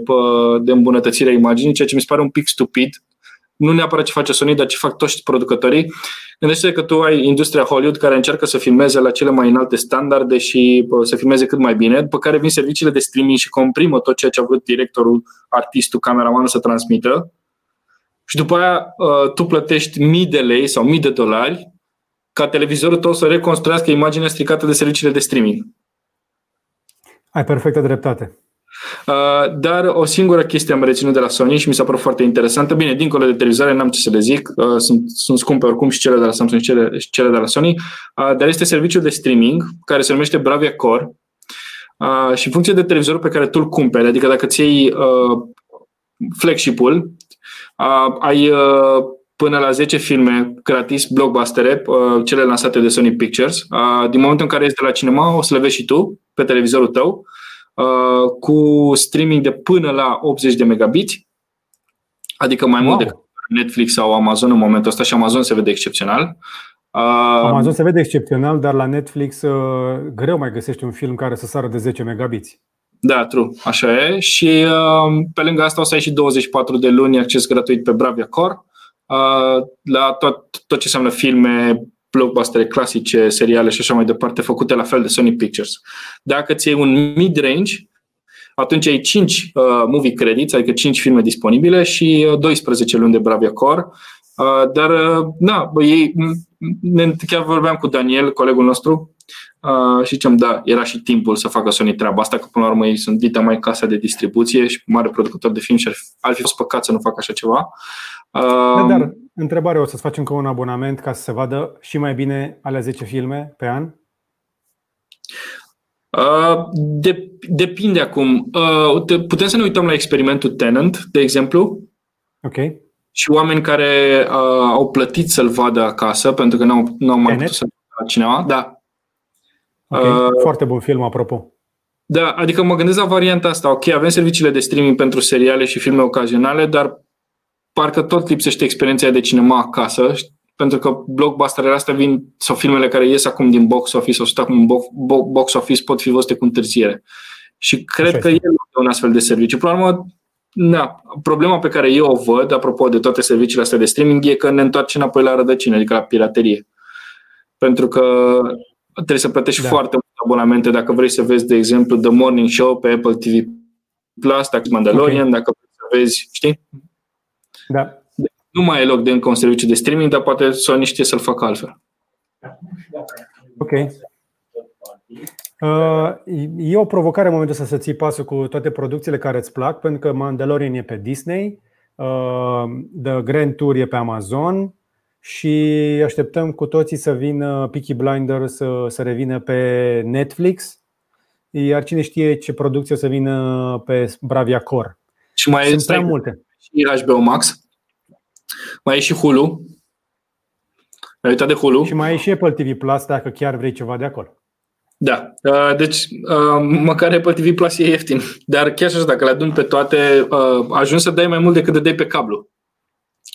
de îmbunătățire a imaginii, ceea ce mi se pare un pic stupid, nu neapărat ce face Sony, dar ce fac toți producătorii. Gândește că tu ai industria Hollywood care încearcă să filmeze la cele mai înalte standarde și să filmeze cât mai bine, după care vin serviciile de streaming și comprimă tot ceea ce a vrut directorul, artistul, cameramanul să transmită. Și după aia ă, tu plătești mii de lei sau mii de dolari ca televizorul tău să reconstruiască imaginea stricată de serviciile de streaming. Ai perfectă dreptate. Uh, dar o singură chestie am reținut de la Sony și mi s-a părut foarte interesantă. Bine, dincolo de televizoare, n-am ce să le zic, uh, sunt, sunt scumpe oricum și cele de la Samsung și cele, și cele de la Sony, uh, dar este serviciul de streaming care se numește Bravia Core și în funcție de televizorul pe care tu îl cumperi, adică dacă ți iei flagship-ul, ai până la 10 filme gratis, blockbustere, cele lansate de Sony Pictures. Din momentul în care ești de la cinema, o să le vezi și tu pe televizorul tău Uh, cu streaming de până la 80 de megabiți, adică mai wow. mult decât Netflix sau Amazon în momentul ăsta și Amazon se vede excepțional. Uh, Amazon se vede excepțional, dar la Netflix uh, greu mai găsești un film care să sară de 10 megabiți. Da, true, așa e. Și pe lângă asta o să ai și 24 de luni acces gratuit pe Bravia Core la tot, tot ce înseamnă filme, blockbustere clasice, seriale și așa mai departe, făcute la fel de Sony Pictures. Dacă ți iei un mid-range, atunci ai 5 uh, movie credits, adică 5 filme disponibile și uh, 12 luni de Bravia Core. Uh, dar, uh, na, bă, ei, ne, chiar vorbeam cu Daniel, colegul nostru, uh, și ziceam, da, era și timpul să facă Sony treaba asta, că până la urmă ei sunt dita mai casa de distribuție și mare producător de film și ar fi, ar fi fost păcat să nu facă așa ceva. Uh, da, dar Întrebare, o să-ți faci încă un abonament ca să se vadă și mai bine alea 10 filme pe an? Uh, de, depinde acum. Uh, putem să ne uităm la experimentul Tenant, de exemplu. Ok. și oameni care uh, au plătit să-l vadă acasă pentru că n-au, n-au mai putut să la cineva. Da. Okay. Uh, Foarte bun film, apropo. Da, adică mă gândesc la varianta asta. Ok, avem serviciile de streaming pentru seriale și filme ocazionale, dar parcă tot lipsește experiența de cinema acasă, pentru că blockbusterele astea vin, sau filmele care ies acum din box office sau sunt acum box office pot fi văzute cu întârziere. Și cred Așa că este. e un astfel de serviciu. Problema, da, problema pe care eu o văd, apropo de toate serviciile astea de streaming, e că ne întoarce înapoi la rădăcină, adică la piraterie. Pentru că trebuie să plătești da. foarte multe abonamente dacă vrei să vezi, de exemplu, The Morning Show pe Apple TV Plus, dacă Mandalorian, okay. dacă vrei să vezi, știi? Da. Nu mai e loc de încă un serviciu de streaming, dar poate Sony știe să-l facă altfel. Ok. Uh, e o provocare în momentul să ții pasul cu toate producțiile care îți plac, pentru că Mandalorian e pe Disney, uh, The Grand Tour e pe Amazon și așteptăm cu toții să vină Peaky Blinders să, să revină pe Netflix, iar cine știe ce producție o să vină pe Bravia Core. Și mai Sunt prea multe. Și HBO Max, mai e și Hulu. Ai uitat de Hulu. Și mai e și Apple TV Plus dacă chiar vrei ceva de acolo. Da, uh, deci uh, măcar Apple TV Plus e ieftin, dar chiar așa dacă le adun pe toate, uh, ajungi să dai mai mult decât de dai pe cablu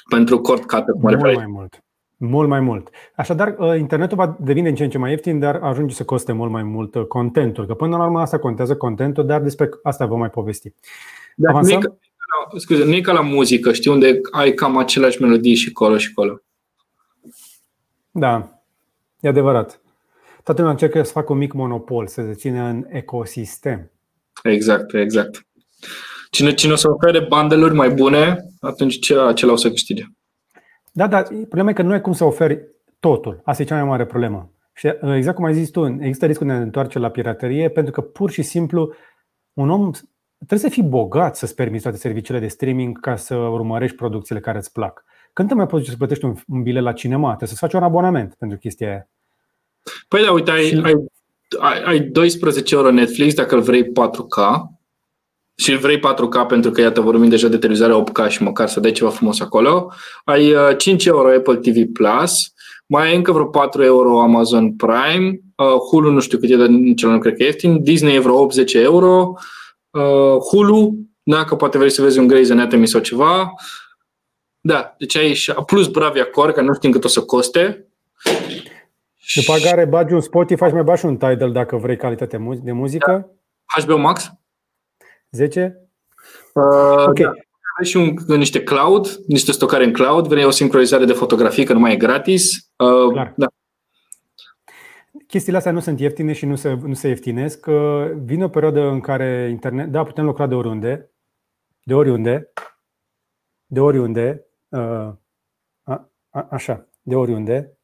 pentru cord cut. Mult mai mult. Mult mai mult. Așadar, internetul va devine în ce în ce mai ieftin, dar ajunge să coste mult mai mult contentul. Că până la urmă asta contează contentul, dar despre asta vom mai povesti. Da, Avansăm? Nu e, ca, scuze, nu e ca la muzică, știi, unde ai cam aceleași melodii și colo și colo. Da, e adevărat. Toată lumea încercă să facă un mic monopol, să se țină în ecosistem. Exact, exact. Cine, cine o să ofere bandeluri mai bune, atunci ce, acela o să câștige. Da, dar problema e că nu ai cum să oferi totul. Asta e cea mai mare problemă. Și uh, exact cum ai zis tu, există riscul de a ne întoarce la piraterie pentru că pur și simplu un om trebuie să fii bogat să-ți permiți toate serviciile de streaming ca să urmărești producțiile care îți plac. Când te mai poți să plătești un, un bilet la cinema? Trebuie să-ți faci un abonament pentru chestia aia. Păi da, uite, ai, și... ai, ai 12 euro Netflix dacă îl vrei 4K și îl vrei 4K pentru că, iată, vorbim deja de televizare 8K și măcar să dai ceva frumos acolo. Ai 5 uh, euro Apple TV Plus, mai ai încă vreo 4 euro Amazon Prime, uh, Hulu nu știu cât e, dar nici nu cred că e ieftin, Disney e vreo 80 euro, uh, Hulu, dacă poate vrei să vezi un Grey's Anatomy sau ceva. Da, deci ai plus Bravia Core, că nu știm cât o să coste. După care bagi un Spotify și mai bagi un Tidal dacă vrei calitate de muzică. Da. HBO Max. 10? Uh, ok. Da. Ai și un, niște cloud, niște stocare în cloud, vrei o sincronizare de fotografii, că nu mai e gratis. Uh, Clar. Da. Chestiile astea nu sunt ieftine și nu se, nu se ieftinesc. Uh, vine o perioadă în care internet, da, putem lucra de oriunde, de oriunde, de oriunde, uh, a, a, așa, de oriunde,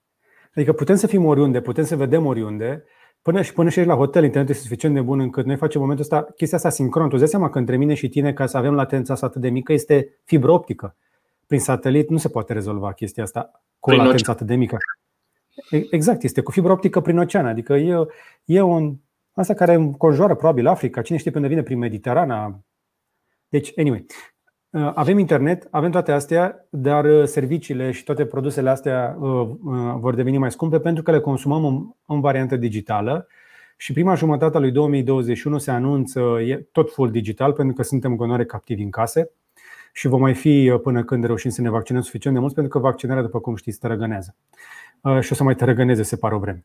Adică putem să fim oriunde, putem să vedem oriunde, până și până și la hotel, internetul este suficient de bun încât noi facem momentul ăsta, chestia asta sincron. Tu îți dai seama că între mine și tine, ca să avem latența asta atât de mică, este fibră optică. Prin satelit nu se poate rezolva chestia asta cu o latență atât de mică. Exact, este cu fibră optică prin ocean. Adică e, e un. Asta care înconjoară probabil Africa, cine știe până vine prin Mediterana. Deci, anyway, Uh, avem internet, avem toate astea, dar uh, serviciile și toate produsele astea uh, vor deveni mai scumpe pentru că le consumăm în, în variantă digitală și prima jumătate a lui 2021 se anunță tot full digital pentru că suntem gonoare captivi în case și vom mai fi până când reușim să ne vaccinăm suficient de mult pentru că vaccinarea, după cum știți, tărăgănează. Și o să mai tărăgăneze, se pare o vreme.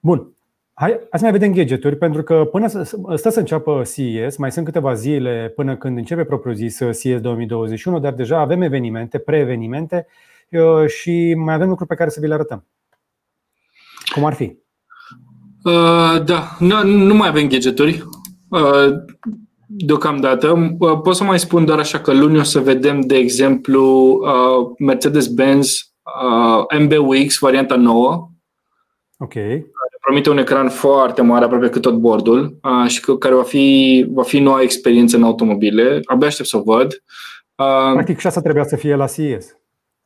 Bun, Hai, hai să mai vedem gadgeturi, pentru că până să, stă să înceapă CES, mai sunt câteva zile până când începe propriu-zis CES 2021, dar deja avem evenimente, pre-evenimente uh, și mai avem lucruri pe care să vi le arătăm. Cum ar fi? Uh, da, nu, nu mai avem gadgeturi. Uh, deocamdată. Uh, pot să mai spun doar așa că luni o să vedem, de exemplu, uh, Mercedes-Benz uh, MBUX, varianta nouă. Ok promite un ecran foarte mare, aproape cât tot bordul, și care va fi, va fi noua experiență în automobile. Abia aștept să o văd. Practic și asta trebuia să fie la CES.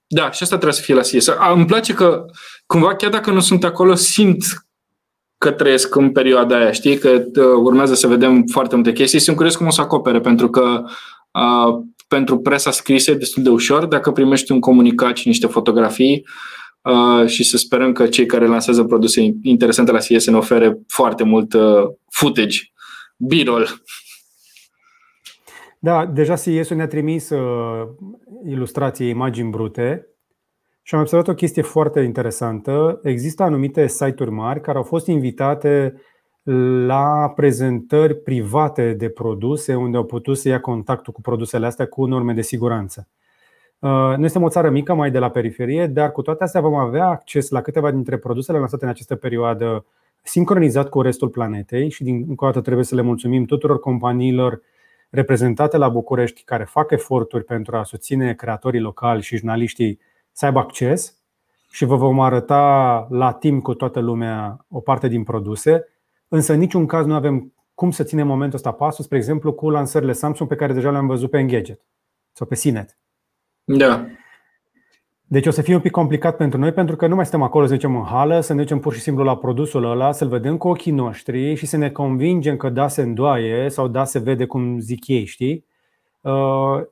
Da, și asta trebuie să fie la CES. Îmi place că, cumva, chiar dacă nu sunt acolo, simt că trăiesc în perioada aia, știi? Că urmează să vedem foarte multe chestii. Sunt curios cum o să acopere, pentru că pentru presa scrisă e destul de ușor dacă primești un comunicat și niște fotografii uh, și să sperăm că cei care lansează produse interesante la CS ne ofere foarte mult uh, footage, b-roll. Da, deja CS-ul ne-a trimis uh, ilustrații, imagini brute și am observat o chestie foarte interesantă. Există anumite site-uri mari care au fost invitate la prezentări private de produse unde au putut să ia contactul cu produsele astea cu norme de siguranță. Uh, noi suntem o țară mică, mai de la periferie, dar cu toate astea vom avea acces la câteva dintre produsele lansate în această perioadă sincronizat cu restul planetei și din încă o dată trebuie să le mulțumim tuturor companiilor reprezentate la București care fac eforturi pentru a susține creatorii locali și jurnaliștii să aibă acces și vă vom arăta la timp cu toată lumea o parte din produse însă în niciun caz nu avem cum să ținem momentul ăsta pasul, spre exemplu, cu lansările Samsung pe care deja le-am văzut pe Engadget sau pe Sinet. Da. Deci o să fie un pic complicat pentru noi pentru că nu mai stăm acolo, să zicem, în hală, să ne ducem pur și simplu la produsul ăla, să-l vedem cu ochii noștri și să ne convingem că da se îndoaie sau da se vede cum zic ei, știi? Uh,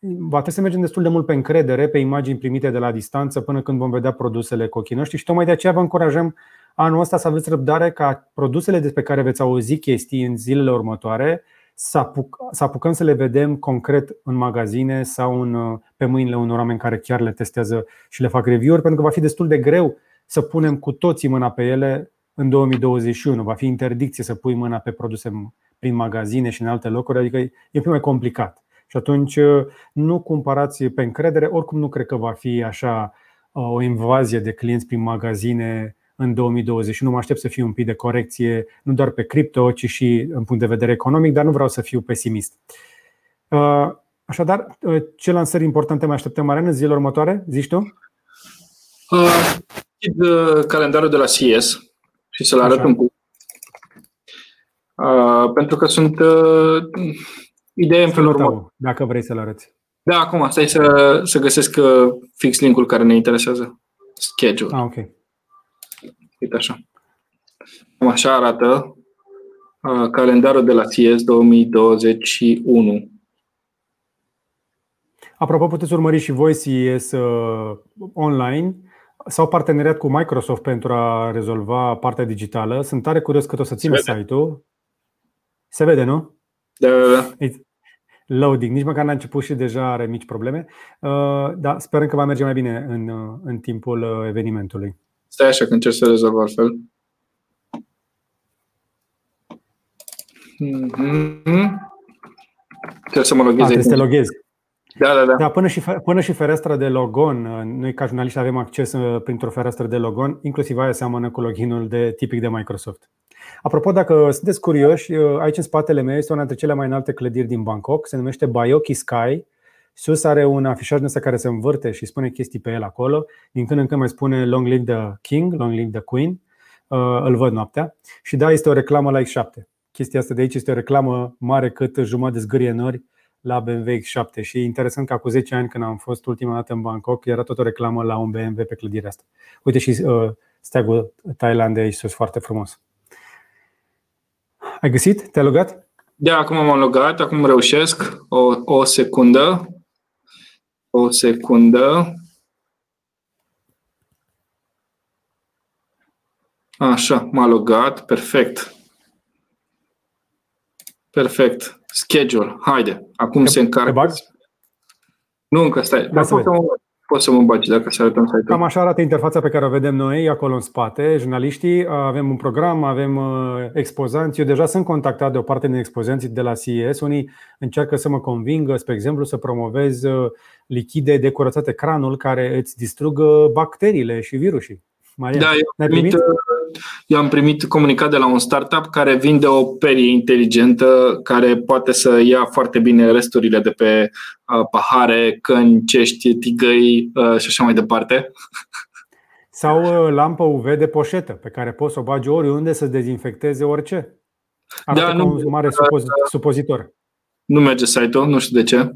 va trebui să mergem destul de mult pe încredere, pe imagini primite de la distanță până când vom vedea produsele cu ochii noștri și tocmai de aceea vă încurajăm anul ăsta să aveți răbdare ca produsele despre care veți auzi chestii în zilele următoare să, apuc, să apucăm să le vedem concret în magazine sau în, pe mâinile unor oameni care chiar le testează și le fac review-uri, pentru că va fi destul de greu să punem cu toții mâna pe ele în 2021. Va fi interdicție să pui mâna pe produse prin magazine și în alte locuri, adică e un pic mai complicat. Și atunci nu cumpărați pe încredere, oricum nu cred că va fi așa o invazie de clienți prin magazine în 2021. Mă aștept să fie un pic de corecție, nu doar pe cripto, ci și în punct de vedere economic, dar nu vreau să fiu pesimist. Uh, așadar, uh, ce lansări importante mai așteptăm, Marian, în zilele următoare? Zici tu? Uh, uh, calendarul de la CS și să-l arăt un pic. Uh, pentru că sunt uh, idei în felul următor. Dacă vrei să-l arăți. Da, acum, stai să, să găsesc uh, fix linkul care ne interesează. Schedule. Ah, ok. Uite așa. Cam așa arată uh, calendarul de la CS 2021. Apropo, puteți urmări și voi CES uh, online sau parteneriat cu Microsoft pentru a rezolva partea digitală. Sunt tare curios cât o să țină site-ul. Se vede, nu? Da, da, da. Loading, nici măcar n-a început și deja are mici probleme. Uh, dar sperăm că va merge mai bine în, uh, în timpul uh, evenimentului. Stai așa că încerc să rezolv altfel. Mm-hmm. Trebuie să mă loghez. trebuie să te loghezi. Da, da, da. da până, și, până și fereastra de logon, noi ca jurnaliști avem acces uh, printr-o fereastră de logon, inclusiv aia seamănă cu loginul de tipic de Microsoft. Apropo, dacă sunteți curioși, uh, aici în spatele meu este una dintre cele mai înalte clădiri din Bangkok, se numește Bayoki Sky Sus are un afișaj ăsta care se învârte și spune chestii pe el acolo. Din când în când mai spune Long live the King, Long live the Queen. Uh, îl văd noaptea. Și da, este o reclamă la X7. Chestia asta de aici este o reclamă mare cât jumătate de zgârie nori la BMW X7 și e interesant că cu 10 ani când am fost ultima dată în Bangkok era tot o reclamă la un BMW pe clădirea asta. Uite și uh, steagul Thailandei aici sus foarte frumos. Ai găsit? Te-ai logat? Da, acum m-am logat, acum reușesc. O, o secundă. O secundă. Așa, m-a logat, perfect. Perfect. Schedule, haide, acum te, se încarcă. Nu, încă stai. Dar să poți să mă bagi dacă să arătăm site-ul. Cam așa arată interfața pe care o vedem noi acolo în spate, jurnaliștii. Avem un program, avem uh, expozanți. Eu deja sunt contactat de o parte din expozanții de la CES. Unii încearcă să mă convingă, spre exemplu, să promovez uh, lichide de curățat ecranul care îți distrug bacteriile și virusii. Maria, da, eu am, primit, primit? eu am primit comunicat de la un startup care vinde o perie inteligentă care poate să ia foarte bine resturile de pe uh, pahare, căni, cești, tigăi uh, și așa mai departe. Sau uh, lampă UV de poșetă pe care poți să o bagi oriunde să dezinfecteze orice. Arată da, nu, un mare supozitor. Nu merge site-ul, nu știu de ce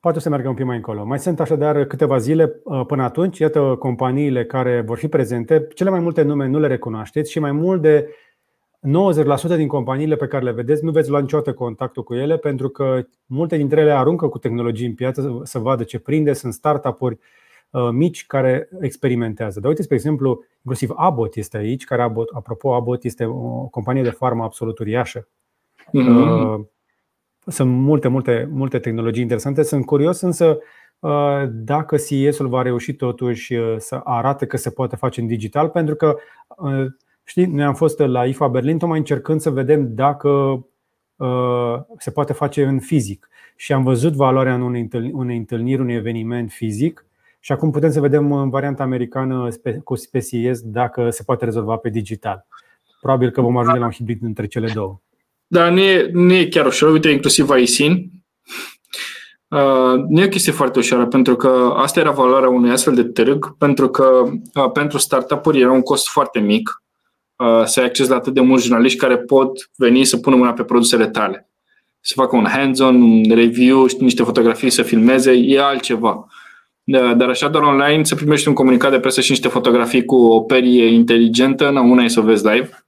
poate să meargă un pic mai încolo. Mai sunt așadar câteva zile uh, până atunci. Iată companiile care vor fi prezente. Cele mai multe nume nu le recunoașteți și mai mult de 90% din companiile pe care le vedeți nu veți lua niciodată contactul cu ele pentru că multe dintre ele aruncă cu tehnologii în piață să vadă ce prinde, sunt startup-uri uh, mici care experimentează. Dar uite, spre exemplu, inclusiv Abbott este aici, care, Abbott, apropo, Abbott este o companie de farmă absolut uriașă. Mm-hmm. Sunt multe, multe, multe tehnologii interesante. Sunt curios însă dacă CES-ul va reuși totuși să arate că se poate face în digital, pentru că Știi, noi am fost la IFA Berlin tocmai încercând să vedem dacă uh, se poate face în fizic. Și am văzut valoarea în unei întâlniri, unui eveniment fizic și acum putem să vedem în varianta americană cu SPCS dacă se poate rezolva pe digital. Probabil că vom ajunge la un hibrid între cele două. Da, nu e, nu e chiar ușor. Uite, inclusiv ISIN. Uh, nu e o chestie foarte ușoară, pentru că asta era valoarea unui astfel de târg, pentru că uh, pentru startup-uri era un cost foarte mic Uh, să ai acces la atât de mulți jurnaliști care pot veni să pună mâna pe produsele tale. Să facă un hands-on, un review, niște fotografii, să filmeze, e altceva. Uh, dar așa doar online să primești un comunicat de presă și niște fotografii cu o perie inteligentă, na, una e să o vezi live,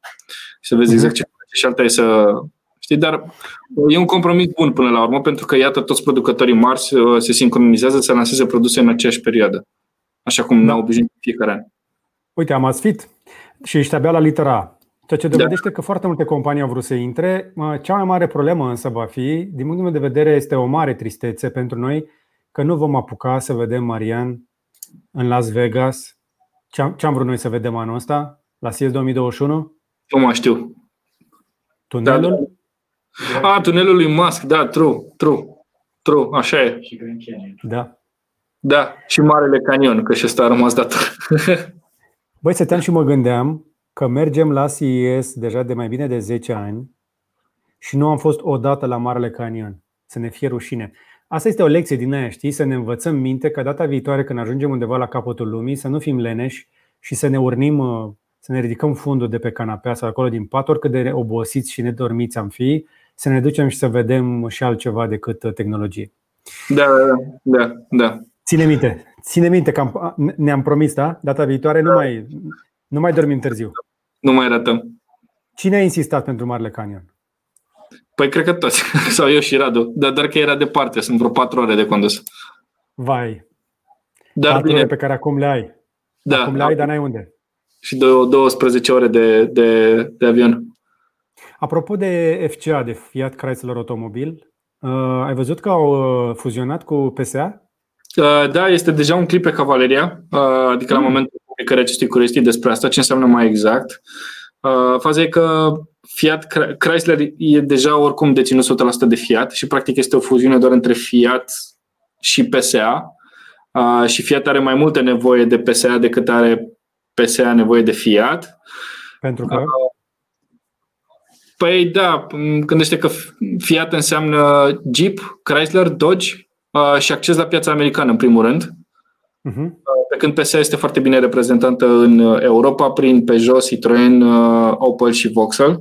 să vezi exact ce face și alta e să... Știi, dar e un compromis bun până la urmă, pentru că iată toți producătorii mari se sincronizează să lanseze produse în aceeași perioadă, așa cum da. ne-au obișnuit fiecare an. Uite, am asfit și ești abia la litera A. Ceea ce da. dovedește da. că foarte multe companii au vrut să intre. Cea mai mare problemă însă va fi, din punctul meu de vedere, este o mare tristețe pentru noi că nu vom apuca să vedem Marian în Las Vegas. Ce am, ce am vrut noi să vedem anul ăsta? La CES 2021? Nu mai știu. Tunelul? Da, da. A, tunelul lui Musk, da, true, true, true, așa e. Și Grand Canyon. Da. Da, și Marele Canion, că și ăsta a rămas dator. Băi, stăteam și mă gândeam că mergem la CES deja de mai bine de 10 ani și nu am fost odată la Marele Canion. Să ne fie rușine. Asta este o lecție din aia, știi? Să ne învățăm minte că data viitoare când ajungem undeva la capătul lumii să nu fim leneși și să ne urnim, uh, să ne ridicăm fundul de pe canapea sau acolo din pat, oricât de obosiți și nedormiți am fi, să ne ducem și să vedem și altceva decât uh, tehnologie. Da, da, da. Ține minte, ține minte că am, ne-am promis, da? Data viitoare nu mai, nu mai dormim târziu. Nu mai ratăm. Cine a insistat pentru Marele Canyon? Păi cred că toți. Sau eu și Radu. Dar doar că era departe. Sunt vreo patru ore de condus. Vai. Dar patru bine. ore pe care acum le ai. Da. Acum le ai, dar n-ai unde. Și 12 ore de, de, de avion. Apropo de FCA, de Fiat Chrysler Automobil, uh, ai văzut că au uh, fuzionat cu PSA? Uh, da, este deja un clip pe Cavaleria, uh, adică mm. la momentul publicării acestui curiosity despre asta, ce înseamnă mai exact. Uh, faza e că Fiat Chrysler e deja oricum deținut 100% de Fiat și practic este o fuziune doar între Fiat și PSA și Fiat are mai multe nevoie de PSA decât are PSA nevoie de Fiat. Pentru că? Păi da, gândește că Fiat înseamnă Jeep, Chrysler, Dodge, Uh, și acces la piața americană, în primul rând. Uh-huh. Pe când PSA este foarte bine reprezentată în uh, Europa prin Peugeot, Citroën, Opel și Vauxhall.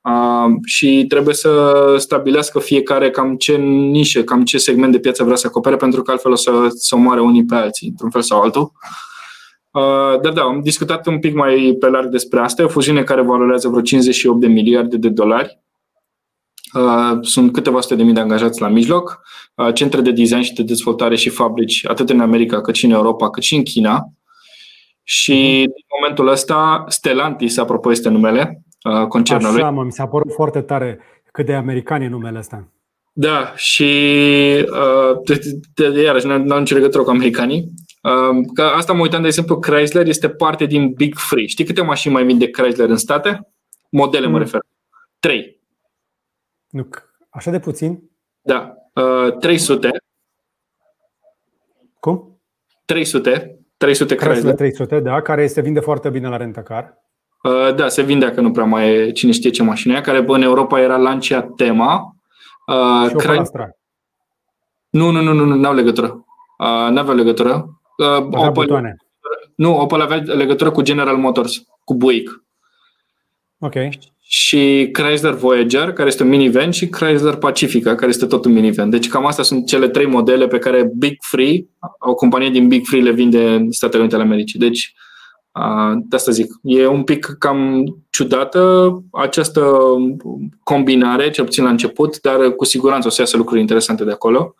Uh, și trebuie să stabilească fiecare cam ce nișe, cam ce segment de piață vrea să acopere, pentru că altfel o să, să omoare unii pe alții, într-un fel sau altul. Uh, dar da, am discutat un pic mai pe larg despre asta. E o fuziune care valorează vreo 58 de miliarde de dolari Uh, sunt câteva sute de mii de angajați la mijloc, uh, centre de design și de dezvoltare și fabrici, atât în America, cât și în Europa, cât și în China. Și mhm. din momentul ăsta, Stellantis, apropo, este numele uh, concernului. Așa, mă, mi s-a părut foarte tare cât de american e numele ăsta. Da, și uh, iarăși nu am nicio legătură cu americanii. Uh, că asta mă uitam, de exemplu, Chrysler este parte din Big Free. Știi câte mașini mai vinde Chrysler în state? Modele mm. mă refer. Trei. Nu, așa de puțin? Da. Uh, 300. Cum? 300. 300 Chrysler. 300, da, care se vinde foarte bine la Rentacar. Uh, da, se vinde că nu prea mai e cine știe ce mașină e, care bă, în Europa era Lancia Tema. Uh, și Chrysler... Astra. Nu, nu, nu, nu, nu au legătură. Uh, nu aveau legătură. Uh, Opel, butoane. Nu, Opel avea legătură cu General Motors, cu Buick. Ok și Chrysler Voyager, care este un minivan, și Chrysler Pacifica, care este tot un minivan. Deci cam astea sunt cele trei modele pe care Big Free, o companie din Big Free le vinde în Statele Unite ale Americii. Deci De asta zic, e un pic cam ciudată această combinare, cel puțin la început, dar cu siguranță o să iasă lucruri interesante de acolo.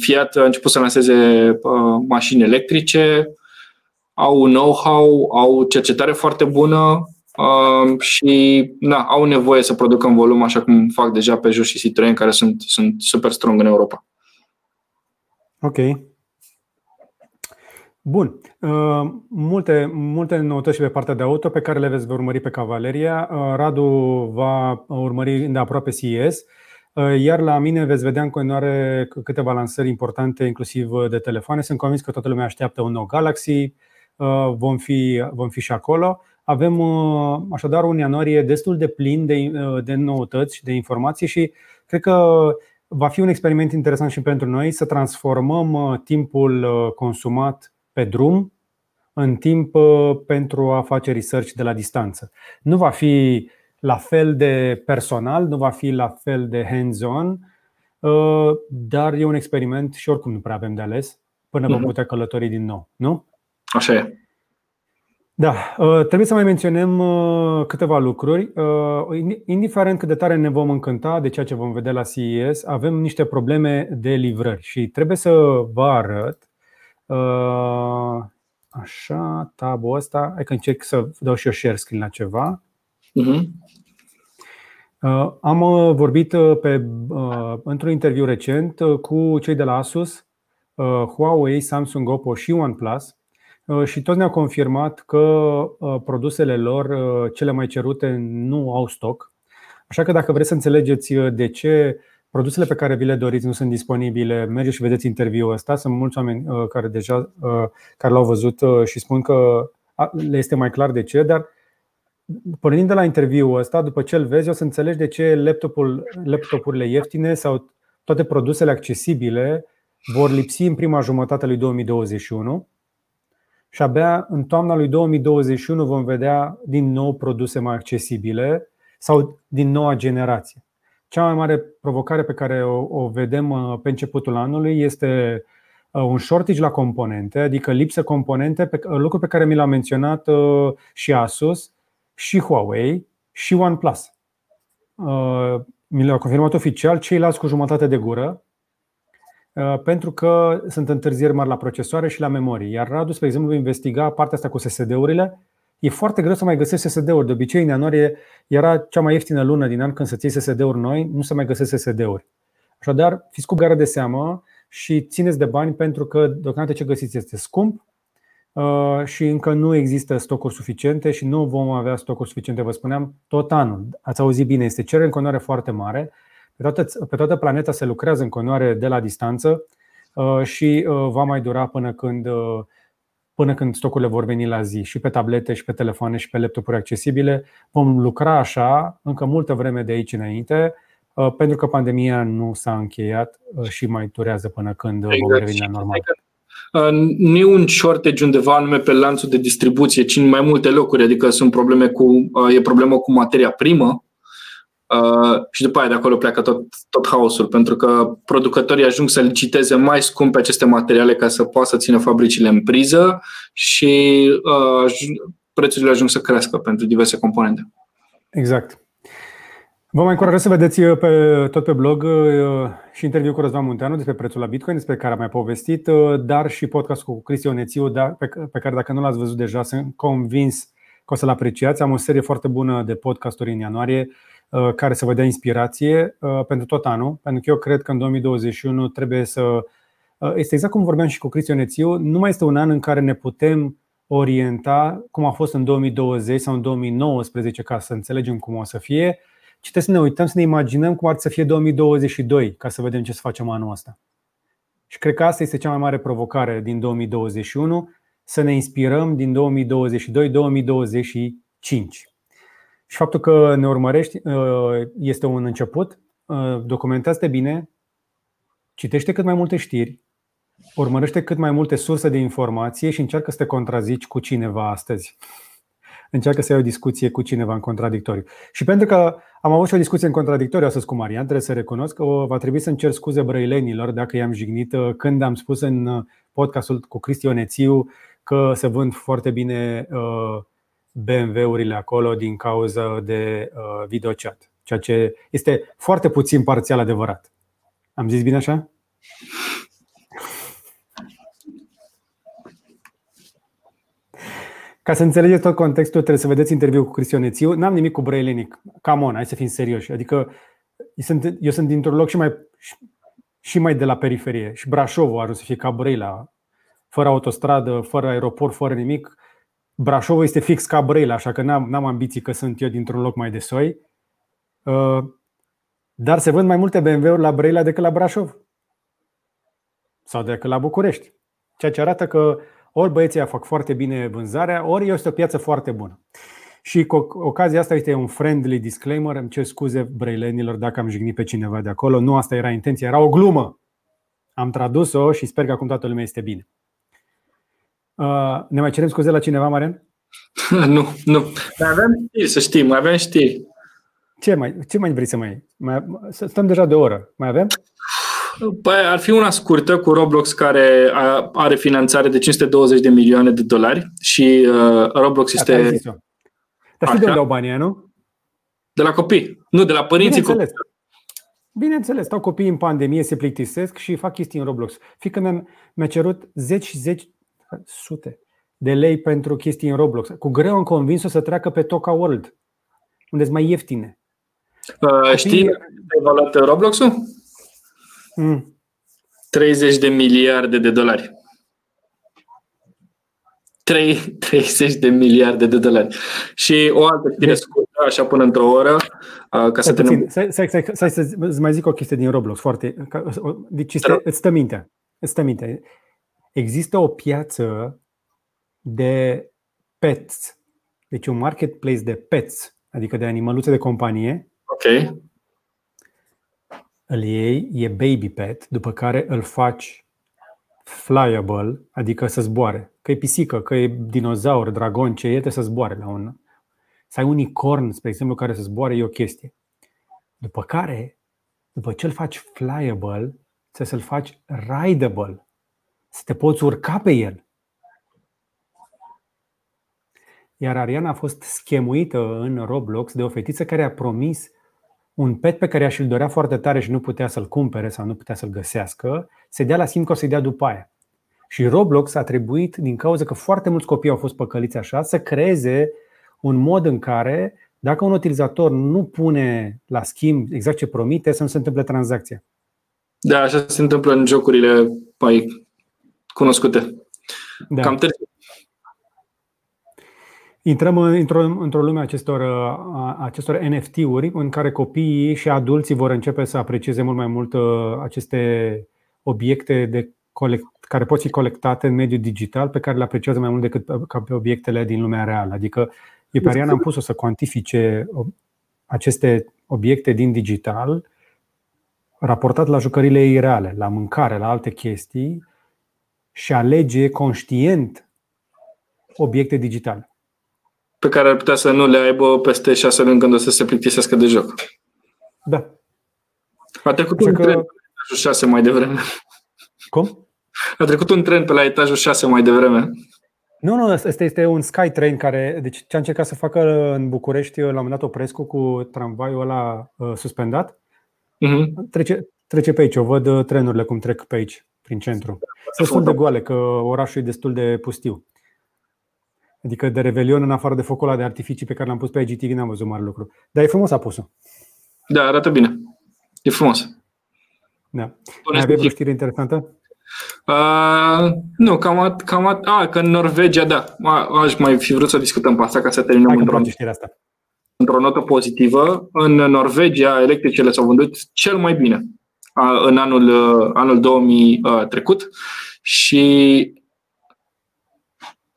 Fiat a început să lanseze mașini electrice, au know-how, au cercetare foarte bună și na, au nevoie să producă în volum, așa cum fac deja pe jos și Citroen, care sunt, sunt super strong în Europa. Ok. Bun. Uh, multe, multe noutăți și pe partea de auto pe care le veți urmări pe Cavaleria. Uh, Radu va urmări de aproape CES, uh, iar la mine veți vedea în continuare câteva lansări importante, inclusiv de telefoane. Sunt convins că toată lumea așteaptă un nou Galaxy, vom fi, vom fi și acolo. Avem așadar un ianuarie destul de plin de, de noutăți și de informații și cred că va fi un experiment interesant și pentru noi să transformăm timpul consumat pe drum în timp uh, pentru a face research de la distanță. Nu va fi la fel de personal, nu va fi la fel de hands-on, uh, dar e un experiment și oricum nu prea avem de ales până vom mhm. putea călători din nou, nu? Așa e. Da, uh, trebuie să mai menționăm câteva lucruri. Indiferent cât de tare ne vom încânta de ceea ce vom vedea la CES, avem niște probleme de livrări și trebuie să vă arăt Uh, așa, tabul ăsta. Hai că încerc să dau și eu share screen la ceva. Uh-huh. Am uh, vorbit pe, într-un interviu recent cu cei de la Asus, Huawei, Samsung, Oppo și OnePlus și toți ne-au confirmat că produsele lor cele mai cerute nu au stoc. Așa că dacă vreți să înțelegeți de ce produsele pe care vi le doriți nu sunt disponibile, mergeți și vedeți interviul ăsta. Sunt mulți oameni uh, care deja uh, care l-au văzut uh, și spun că le este mai clar de ce, dar pornind de la interviul ăsta, după ce îl vezi, o să înțelegi de ce laptopul, laptopurile ieftine sau toate produsele accesibile vor lipsi în prima jumătate a lui 2021 și abia în toamna lui 2021 vom vedea din nou produse mai accesibile sau din noua generație. Cea mai mare provocare pe care o, o vedem uh, pe începutul anului este uh, un shortage la componente, adică lipsă componente, pe, uh, lucru pe care mi l-a menționat și Asus, și Huawei, și OnePlus. Mi l-au confirmat oficial, ceilalți cu jumătate de gură, pentru că sunt întârzieri mari la procesoare și la memorie. Iar Radu, spre exemplu, investiga partea asta cu SSD-urile e foarte greu să mai găsești SSD-uri. De obicei, în ianuarie era cea mai ieftină lună din an când să ții SSD-uri noi, nu se mai găsesc SSD-uri. Așadar, fiți cu gară de seamă și țineți de bani pentru că deocamdată ce găsiți este scump uh, și încă nu există stocuri suficiente și nu vom avea stocuri suficiente, vă spuneam, tot anul. Ați auzit bine, este cerere în continuare foarte mare. Pe toată, pe toată planeta se lucrează în continuare de la distanță uh, și uh, va mai dura până când până când stocurile vor veni la zi și pe tablete, și pe telefoane, și pe laptopuri accesibile. Vom lucra așa încă multă vreme de aici înainte, uh, pentru că pandemia nu s-a încheiat uh, și mai durează până când exact. vom reveni la normal. Uh, nu e un shortage undeva anume pe lanțul de distribuție, ci în mai multe locuri, adică sunt probleme cu, e problemă cu materia primă, Uh, și după aia de acolo pleacă tot, tot haosul, pentru că producătorii ajung să liciteze mai scumpe aceste materiale ca să poată să țină fabricile în priză și uh, prețurile ajung să crească pentru diverse componente. Exact. Vă mai încurajez să vedeți uh, pe, tot pe blog uh, și interviul cu Răzvan Munteanu despre prețul la Bitcoin, despre care am mai povestit, dar și podcast cu Cristian Nețiu, pe care dacă nu l-ați văzut deja, sunt convins că o să-l apreciați. Am o serie foarte bună de podcasturi în ianuarie Uh, care să vă dea inspirație uh, pentru tot anul, pentru că eu cred că în 2021 trebuie să. Uh, este exact cum vorbeam și cu Cristian Nețiu, nu mai este un an în care ne putem orienta cum a fost în 2020 sau în 2019 ca să înțelegem cum o să fie, ci trebuie să ne uităm, să ne imaginăm cum ar să fie 2022 ca să vedem ce să facem anul ăsta. Și cred că asta este cea mai mare provocare din 2021, să ne inspirăm din 2022-2025. Și faptul că ne urmărești uh, este un început. Uh, documentează bine, citește cât mai multe știri, urmărește cât mai multe surse de informație și încearcă să te contrazici cu cineva astăzi. Încearcă să ai o discuție cu cineva în contradictoriu. Și pentru că am avut și o discuție în contradictoriu astăzi cu Marian, trebuie să recunosc că va trebui să încerc scuze brăilenilor dacă i-am jignit uh, când am spus în podcastul cu Cristi Onețiu că se vând foarte bine BMW-urile acolo din cauza de videochat, ceea ce este foarte puțin parțial adevărat. Am zis bine așa? Ca să înțelegeți tot contextul, trebuie să vedeți interviul cu Cristian Ețiu. N-am nimic cu Brăilenic. Come on, hai să fim serioși. Adică eu sunt, eu sunt dintr-un loc și mai, și mai de la periferie. Și Brașovul ar să fie ca Brăila. Fără autostradă, fără aeroport, fără nimic. Brașovul este fix ca Brăila, așa că n-am, n-am ambiții că sunt eu dintr-un loc mai de soi. Uh, dar se vând mai multe BMW-uri la Brăila decât la Brașov. Sau decât la București. Ceea ce arată că ori băieții fac foarte bine vânzarea, ori este o piață foarte bună. Și cu ocazia asta este un friendly disclaimer, îmi cer scuze brăilenilor dacă am jignit pe cineva de acolo, nu asta era intenția, era o glumă. Am tradus-o și sper că acum toată lumea este bine. Uh, ne mai cerem scuze la cineva, Marian? nu, nu. Mai avem știri, să știi, mai avem știri. Ce mai, ce mai vrei să mai... mai stăm deja de o oră. Mai avem? Păi ar fi una scurtă cu Roblox care are finanțare de 520 de milioane de dolari și uh, Roblox este... Dar știi de unde au banii nu? De la copii. Nu, de la părinții Bineînțeles. copii. Bineînțeles, stau copiii în pandemie, se plictisesc și fac chestii în Roblox. Fică mi-a, mi-a cerut zeci și zeci, sute de lei pentru chestii în Roblox. Cu greu am convins-o să treacă pe Toca World, unde sunt mai ieftine. Uh, știi ai evaluat Roblox-ul? Mm. 30 de miliarde de dolari. 3, 30 de miliarde de dolari. Și o altă știre scurtă, așa până într-o oră, ca să te Stai, stai, stai, stai să mai zic o chestie din Roblox, foarte. Deci este, îți stă mintea. Îți stă mintea. Există o piață de pets, deci un marketplace de pets, adică de animăluțe de companie. Ok îl iei, e baby pet, după care îl faci flyable, adică să zboare. Că e pisică, că e dinozaur, dragon, ce e, trebuie să zboare la un... Să ai unicorn, spre exemplu, care să zboare, e o chestie. După care, după ce îl faci flyable, trebuie să-l faci rideable. Să te poți urca pe el. Iar Ariana a fost schemuită în Roblox de o fetiță care a promis un pet pe care și-l dorea foarte tare și nu putea să-l cumpere sau nu putea să-l găsească, se dea la simt că o să-i dea după aia. Și Roblox a trebuit, din cauza că foarte mulți copii au fost păcăliți așa, să creeze un mod în care, dacă un utilizator nu pune la schimb exact ce promite, să nu se întâmple tranzacția. Da, așa se întâmplă în jocurile mai cunoscute. Da. Cam târziu Intrăm într-o, într-o lume acestor, acestor NFT-uri în care copiii și adulții vor începe să aprecieze mult mai mult aceste obiecte de colect, care pot fi colectate în mediul digital, pe care le apreciază mai mult decât ca pe obiectele din lumea reală. Adică eu pe Ariana am pus-o să cuantifice aceste obiecte din digital raportat la jucările ei reale, la mâncare, la alte chestii și alege conștient obiecte digitale pe care ar putea să nu le aibă peste șase luni când o să se plictisească de joc. Da. A trecut un că... tren pe etajul 6 mai devreme. Cum? A trecut un tren pe la etajul 6 mai devreme. Nu, nu, ăsta este un Skytrain care, deci ce a încercat să facă în București, la un moment dat Oprescu cu tramvaiul ăla uh, suspendat, uh-huh. trece, trece pe aici, o văd uh, trenurile cum trec pe aici, prin centru. Sunt de goale, că orașul e destul de pustiu. Adică de Revelion, în afară de focul ăla de artificii pe care l-am pus pe IGTV, n-am văzut mare lucru. Dar e frumos a pus-o. Da, arată bine. E frumos. Da. Mai aveai o știre interesantă? Uh, nu, cam, cam a, că în Norvegia, da, aș mai fi vrut să discutăm pe asta ca să terminăm într-o, asta. într-o notă pozitivă. În Norvegia, electricele s-au vândut cel mai bine în anul, anul 2000 trecut și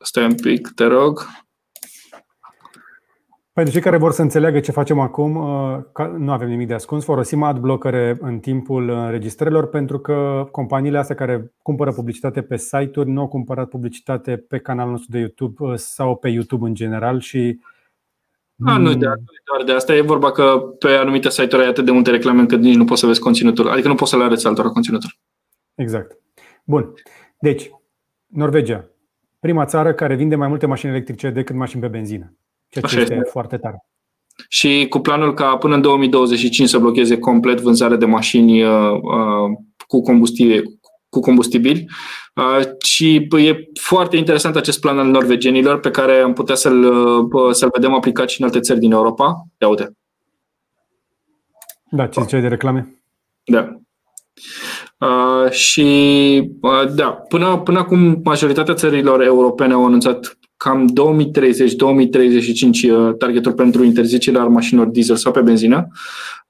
Stai un pic, te rog. Pentru cei care vor să înțeleagă ce facem acum, uh, nu avem nimic de ascuns, folosim adblockere în timpul înregistrărilor pentru că companiile astea care cumpără publicitate pe site-uri nu au cumpărat publicitate pe canalul nostru de YouTube uh, sau pe YouTube în general și a, nu, de, doar de asta. E vorba că pe anumite site-uri ai atât de multe reclame încât nici nu poți să vezi conținutul. Adică nu poți să le arăți altora conținutul. Exact. Bun. Deci, Norvegia. prima țară care vinde mai multe mașini electrice decât mașini pe benzină. Ceea ce Așa este, este foarte tare. Și cu planul ca până în 2025 să blocheze complet vânzarea de mașini uh, uh, cu combustibil, cu combustibili. Uh, și e foarte interesant acest plan al norvegenilor pe care am putea să-l, uh, să-l vedem aplicat și în alte țări din Europa. Ia uite. Da, ce ziceai de reclame? Da. Uh, și uh, da, până, până acum majoritatea țărilor europene au anunțat cam 2030-2035 uh, targetul pentru interzicerea mașinilor diesel sau pe benzină.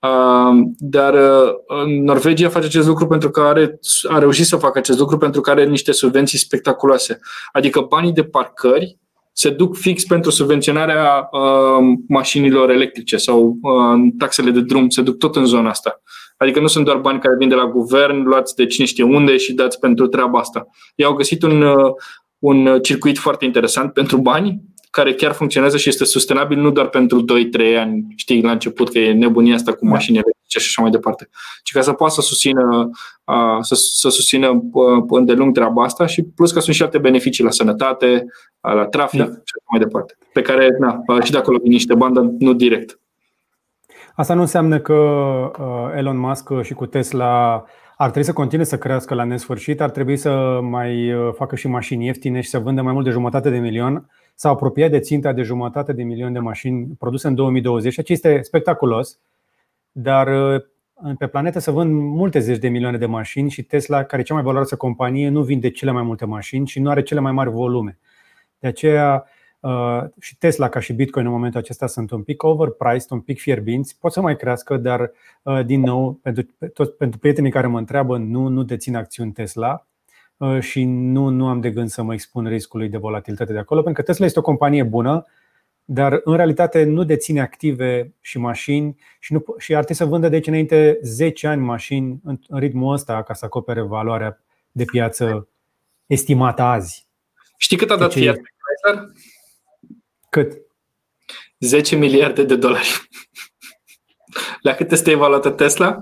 Uh, dar uh, Norvegia face acest lucru pentru că are, a reușit să facă acest lucru pentru că are niște subvenții spectaculoase. Adică banii de parcări se duc fix pentru subvenționarea uh, mașinilor electrice sau uh, taxele de drum, se duc tot în zona asta. Adică nu sunt doar bani care vin de la guvern, luați de cine știe unde și dați pentru treaba asta. Ei au găsit un, uh, un circuit foarte interesant pentru bani, care chiar funcționează și este sustenabil nu doar pentru 2-3 ani, știi, la început că e nebunia asta cu da. mașini electrice și așa mai departe, ci ca să poată să susțină, să, să susțină îndelung treaba asta și plus că sunt și alte beneficii la sănătate, la trafic da. și așa mai departe, pe care, na, și de acolo vin niște bani, dar nu direct. Asta nu înseamnă că Elon Musk și cu Tesla ar trebui să continue să crească la nesfârșit, ar trebui să mai uh, facă și mașini ieftine și să vândă mai mult de jumătate de milion. S-a apropiat de ținta de jumătate de milion de mașini produse în 2020, ceea ce este spectaculos, dar uh, pe planetă să vând multe zeci de milioane de mașini și Tesla, care e cea mai valoroasă companie, nu vinde cele mai multe mașini și nu are cele mai mari volume. De aceea Uh, și Tesla ca și Bitcoin în momentul acesta sunt un pic overpriced, un pic fierbinți, pot să mai crească, dar uh, din nou, pentru, tot, pentru prietenii care mă întreabă, nu, nu dețin acțiuni Tesla uh, și nu, nu am de gând să mă expun riscului de volatilitate de acolo, pentru că Tesla este o companie bună, dar în realitate nu deține active și mașini și, nu, și ar trebui să vândă de aici înainte 10 ani mașini în, în ritmul ăsta ca să acopere valoarea de piață estimată azi. Știi cât a dat Fiat Chrysler? Cât? 10 miliarde de dolari. La cât este evaluată Tesla?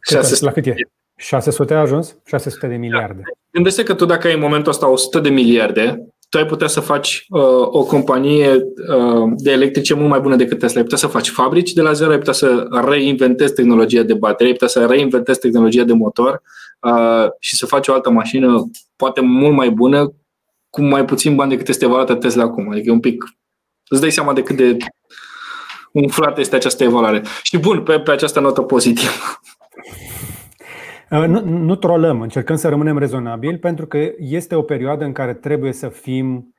Cât 600. La cât e? 600 a ajuns? 600 de miliarde. Da. Gândește că tu dacă ai în momentul ăsta 100 de miliarde, tu ai putea să faci uh, o companie uh, de electrice mult mai bună decât Tesla. Ai putea să faci fabrici de la zero, ai putea să reinventezi tehnologia de baterie, ai putea să reinventezi tehnologia de motor uh, și să faci o altă mașină poate mult mai bună cu mai puțin bani decât este evaluată Tesla acum. Adică e un pic... Îți dai seama de cât de umflată este această evaluare. Și bun, pe, pe această notă pozitivă. Uh, nu, nu trolăm, încercăm să rămânem rezonabili pentru că este o perioadă în care trebuie să fim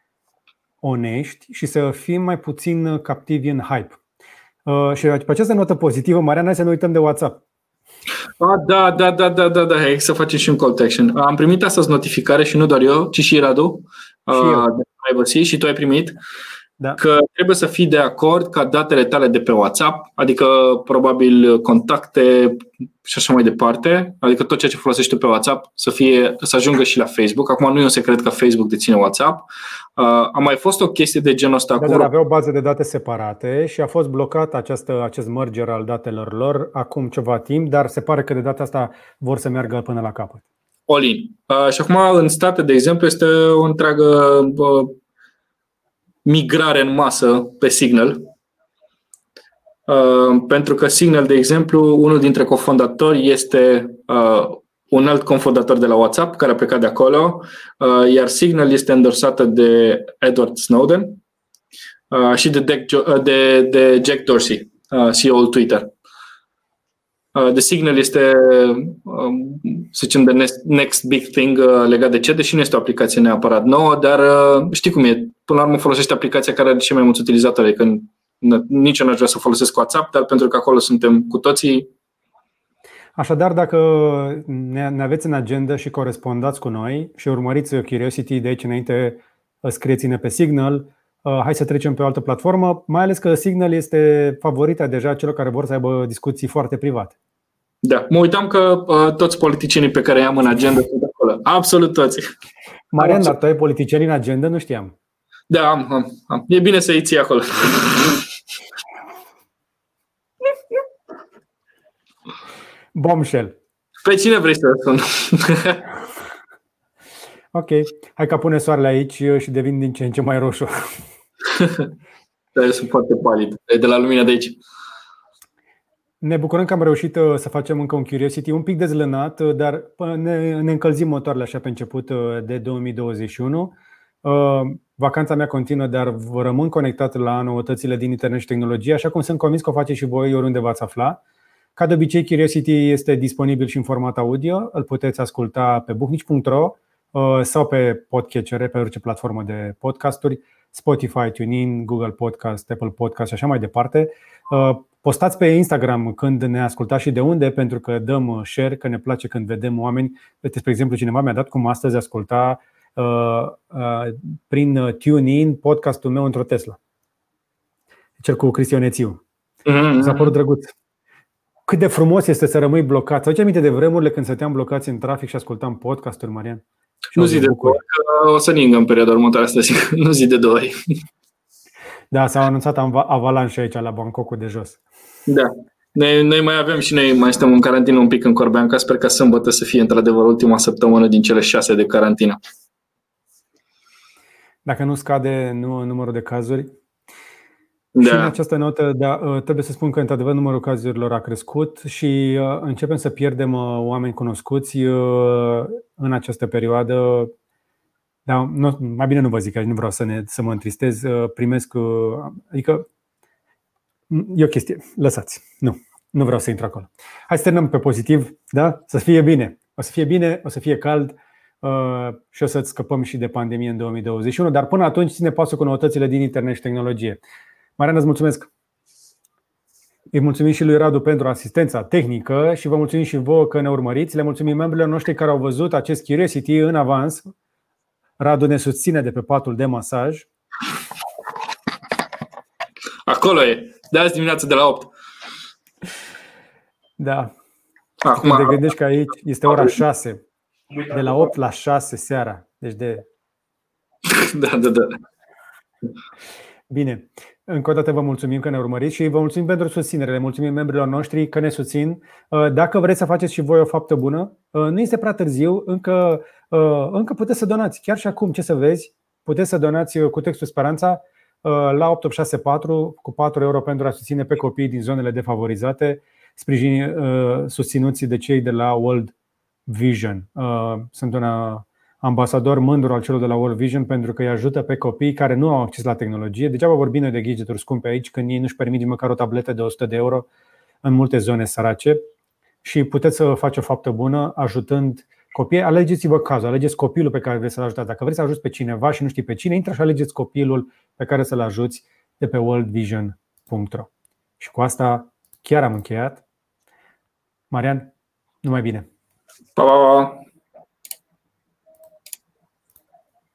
onești și să fim mai puțin captivi în hype. Uh, și pe această notă pozitivă, Mariana, să nu uităm de WhatsApp. Ah, da, da, da, da, da, da, hai să facem și un call to action. Am primit astăzi notificare și nu doar eu, ci și Radu și uh, de privacy și tu ai primit da. că trebuie să fii de acord ca datele tale de pe WhatsApp, adică probabil contacte și așa mai departe, adică tot ceea ce folosești tu pe WhatsApp să, fie, să ajungă și la Facebook. Acum nu e un secret că Facebook deține WhatsApp. Uh, a mai fost o chestie de genul ăsta da, cu... Dar aveau baze de date separate și a fost blocat această, acest merger al datelor lor acum ceva timp, dar se pare că de data asta vor să meargă până la capăt. Olin. Uh, și acum în state, de exemplu, este o întreagă uh, migrare în masă pe Signal. Uh, pentru că Signal, de exemplu, unul dintre cofondatori este uh, un alt cofondator de la WhatsApp care a plecat de acolo, uh, iar Signal este îndorsată de Edward Snowden uh, și de, Jack, uh, de, de Jack Dorsey, uh, CEO-ul Twitter. Uh, The Signal este, um, să zicem, the next, next big thing uh, legat de ce, deși nu este o aplicație neapărat nouă, dar uh, știi cum e, până la urmă folosește aplicația care are cei mai mulți utilizatori, adică nici eu n-aș vrea să folosesc WhatsApp, dar pentru că acolo suntem cu toții. Așadar, dacă ne aveți în agenda și corespondați cu noi și urmăriți Curiosity de aici înainte, scrieți-ne pe Signal, Uh, hai să trecem pe o altă platformă, mai ales că Signal este favorita deja celor care vor să aibă discuții foarte private. Da, mă uitam că uh, toți politicienii pe care i-am în agenda sunt acolo. Absolut toți. Marian, dar tu ai politicieni în agenda? Nu știam. Da, am, am, am. E bine să-i ții acolo. Bombshell. Pe cine vrei să sun? Ok, hai că pune soarele aici și devin din ce în ce mai roșu. da, eu sunt foarte palid. E de la lumina de aici. Ne bucurăm că am reușit uh, să facem încă un Curiosity un pic dezlănat, uh, dar ne, ne încălzim motoarele așa pe început uh, de 2021. Vacanța mea continuă, dar vă rămân conectat la noutățile din internet și tehnologie, așa cum sunt convins că o faceți și voi oriunde v-ați afla. Ca de obicei, Curiosity este disponibil și în format audio, îl puteți asculta pe buhnici.ro sau pe podcatcher, pe orice platformă de podcasturi, Spotify, TuneIn, Google Podcast, Apple Podcast și așa mai departe. Postați pe Instagram când ne ascultați și de unde, pentru că dăm share, că ne place când vedem oameni. Uite, spre exemplu, cineva mi-a dat cum astăzi asculta uh, uh, prin TuneIn podcastul meu într-o Tesla. Cel cu Cristian Ețiu. Mm-hmm. S-a părut drăguț. Cât de frumos este să rămâi blocat. Să aminte de vremurile când stăteam blocați în trafic și ascultam podcasturi, Marian? Și nu zi de două că o să ningă în perioada următoare asta, zic. Nu zi de două ori. Da, s-au anunțat avalanșe aici la Bangkokul de jos. Da. Noi, noi mai avem și noi mai stăm în carantină un pic în Corbeanca. Sper că sâmbătă să fie într-adevăr ultima săptămână din cele șase de carantină. Dacă nu scade nu, numărul de cazuri. Da. Și în această notă, da, ă, trebuie să spun că într-adevăr numărul cazurilor a crescut și ă, începem să pierdem ă, oameni cunoscuți în această perioadă. Da, nu, mai bine nu vă zic, nu vreau să, ne, să mă întristez. Primesc, adică E o chestie. Lăsați. Nu. Nu vreau să intru acolo. Hai să terminăm pe pozitiv, da? Să fie bine. O să fie bine, o să fie cald uh, și o să scăpăm și de pandemie în 2021, dar până atunci ține pasul cu noutățile din internet și tehnologie. Mariana, îți mulțumesc! Îi mulțumim și lui Radu pentru asistența tehnică și vă mulțumim și vouă că ne urmăriți. Le mulțumim membrilor noștri care au văzut acest Curiosity în avans. Radu ne susține de pe patul de masaj. Acolo e de azi dimineață de la 8. Da. Acum, Când te gândești că aici este ora 6. De la 8 la 6 seara. Deci de. Da, da, da. Bine. Încă o dată vă mulțumim că ne urmăriți și vă mulțumim pentru susținere. Le mulțumim membrilor noștri că ne susțin. Uh, dacă vreți să faceți și voi o faptă bună, uh, nu este prea târziu, încă, uh, încă puteți să donați. Chiar și acum, ce să vezi, puteți să donați cu textul Speranța Uh, la 8864 cu 4 euro pentru a susține pe copii din zonele defavorizate, sprijini uh, susținuți de cei de la World Vision. Uh, sunt un ambasador mândru al celor de la World Vision pentru că îi ajută pe copii care nu au acces la tehnologie. Degeaba vorbim noi de gadgeturi scumpe aici când ei nu-și permit măcar o tabletă de 100 de euro în multe zone sărace și puteți să faceți o faptă bună ajutând Copii, alegeți-vă cazul, alegeți copilul pe care vreți să-l ajutați. Dacă vreți să ajuți pe cineva și nu știi pe cine, intră și alegeți copilul pe care să-l ajuți de pe worldvision.ro. Și cu asta chiar am încheiat. Marian, numai bine! Pa, pa, pa.